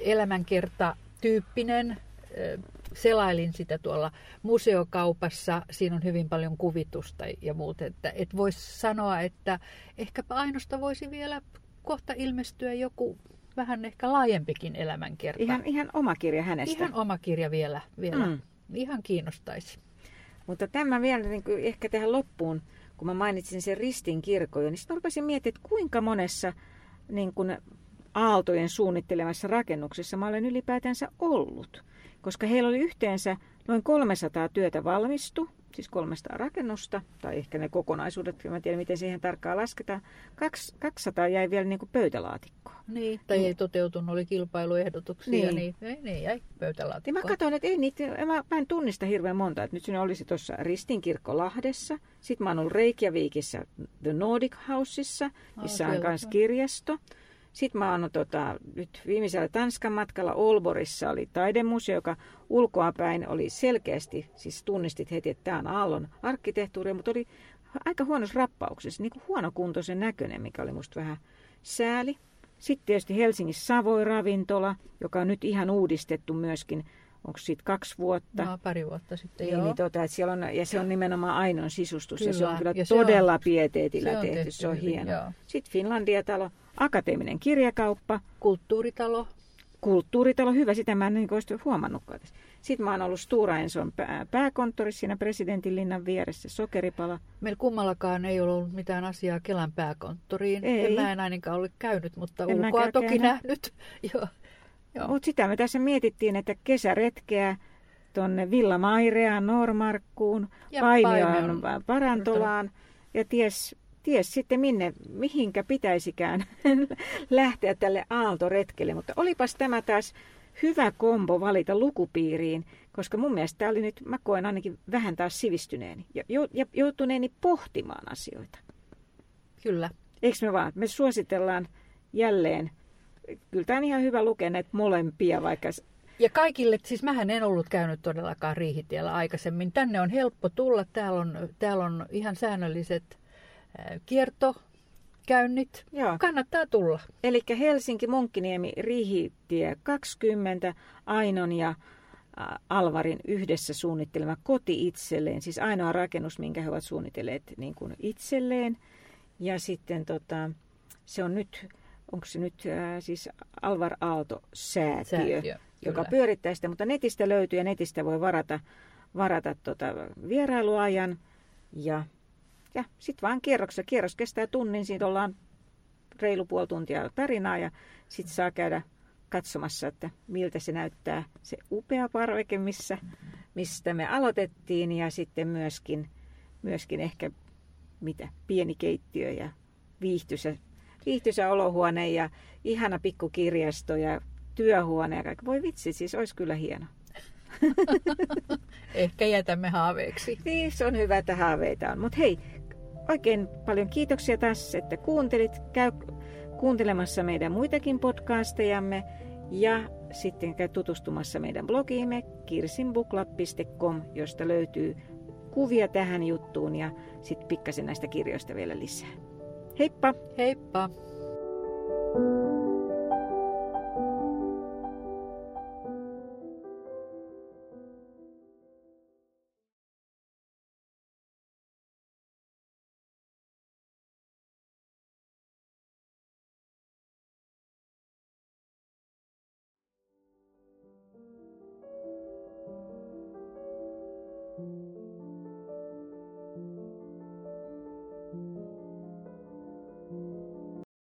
elämänkerta tyyppinen. Eh, selailin sitä tuolla museokaupassa, siinä on hyvin paljon kuvitusta ja muuta. Että, et voisi sanoa, että ehkäpä Ainosta voisi vielä kohta ilmestyä joku vähän ehkä laajempikin elämänkerta. Ihan, ihan oma kirja hänestä. Ihan oma kirja vielä. vielä. Mm. Ihan kiinnostaisi. Mutta tämä vielä niin kuin ehkä tähän loppuun, kun mä mainitsin sen ristin kirkon, niin sitten rupesin miettimään, että kuinka monessa niin kuin Aaltojen suunnittelemassa rakennuksessa mä olen ylipäätänsä ollut. Koska heillä oli yhteensä noin 300 työtä valmistu, siis 300 rakennusta, tai ehkä ne kokonaisuudet, mä en tiedä miten siihen tarkkaan lasketaan. 200 jäi vielä niin kuin pöytälaatikkoon. Niin, tai niin. ei toteutunut, oli kilpailuehdotuksia, niin, niin, ei, niin jäi pöytälaatikkoon. Niin mä katsoin, että ei niitä, mä, mä en tunnista hirveän monta, että nyt sinne olisi tuossa Ristinkirkko Lahdessa, sitten mä oon ollut Reykjavikissa The Nordic Houseissa, missä on myös kirjasto. Sitten mä oon tota, nyt viimeisellä Tanskan matkalla Olborissa oli taidemuseo, joka ulkoapäin oli selkeästi, siis tunnistit heti, että tämä on Aallon arkkitehtuuri, mutta oli aika huonossa rappauksessa, niin kuin huonokuntoisen näköinen, mikä oli musta vähän sääli. Sitten tietysti Helsingissä Savoi ravintola, joka on nyt ihan uudistettu myöskin onko siitä kaksi vuotta? No, pari vuotta sitten, niin, joo. Niin, tota, että siellä on, ja se on nimenomaan ainoa sisustus, kyllä. ja se on kyllä ja todella on, pieteetillä se tehty, tehty, se on hyvin, hieno. Joo. Sitten Finlandia-talo, akateeminen kirjakauppa. Kulttuuritalo. Kulttuuritalo, hyvä, sitä mä en niin olisi huomannutkaan. Sitten mä oon ollut Stura Enson pääkonttorissa siinä presidentinlinnan vieressä, sokeripala. Meillä kummallakaan ei ollut mitään asiaa Kelan pääkonttoriin. Ei. En mä en ainakaan ole käynyt, mutta en ulkoa toki käynyt. nähnyt. Joo. Mutta sitä me tässä mietittiin, että kesäretkeä tuonne Villa Maireaan, Normarkkuun, Paimioon, Parantolaan ja ties, ties sitten minne, mihinkä pitäisikään lähteä tälle aaltoretkelle. Mutta olipas tämä taas hyvä kombo valita lukupiiriin, koska mun mielestä tämä oli nyt, mä koen ainakin vähän taas sivistyneeni ja, ja joutuneeni pohtimaan asioita. Kyllä. Eikö me vaan? Me suositellaan jälleen kyllä tämä on ihan hyvä lukea näitä molempia, vaikka... Ja kaikille, siis mähän en ollut käynyt todellakaan Riihitiellä aikaisemmin. Tänne on helppo tulla. Täällä on, täällä on ihan säännölliset kiertokäynnit. Joo. Kannattaa tulla. Eli Helsinki, Munkkiniemi, Riihitie 20, Ainon ja Alvarin yhdessä suunnittelema koti itselleen. Siis ainoa rakennus, minkä he ovat suunnitelleet niin kuin itselleen. Ja sitten tota, se on nyt onko se nyt äh, siis Alvar Aalto-säätiö, Säätiö, joka pyörittää sitä, mutta netistä löytyy ja netistä voi varata, varata tota vierailuajan. Ja, ja sitten vaan kierroksessa. Kierros kestää tunnin, siitä ollaan reilu puoli tuntia tarinaa ja sitten saa käydä katsomassa, että miltä se näyttää se upea parveke, missä, mistä me aloitettiin. Ja sitten myöskin, myöskin ehkä mitä pieni keittiö ja viihtyisä viihtyisä olohuone ja ihana pikkukirjasto ja työhuone ja kaikki. Voi vitsi, siis olisi kyllä hieno. Ehkä jätämme haaveeksi. Niin, se on hyvä, että haaveita on. Mutta hei, oikein paljon kiitoksia taas, että kuuntelit. Käy kuuntelemassa meidän muitakin podcastejamme ja sitten käy tutustumassa meidän blogiimme kirsinbukla.com, josta löytyy kuvia tähän juttuun ja sitten pikkasen näistä kirjoista vielä lisää. Heippa! Heippa!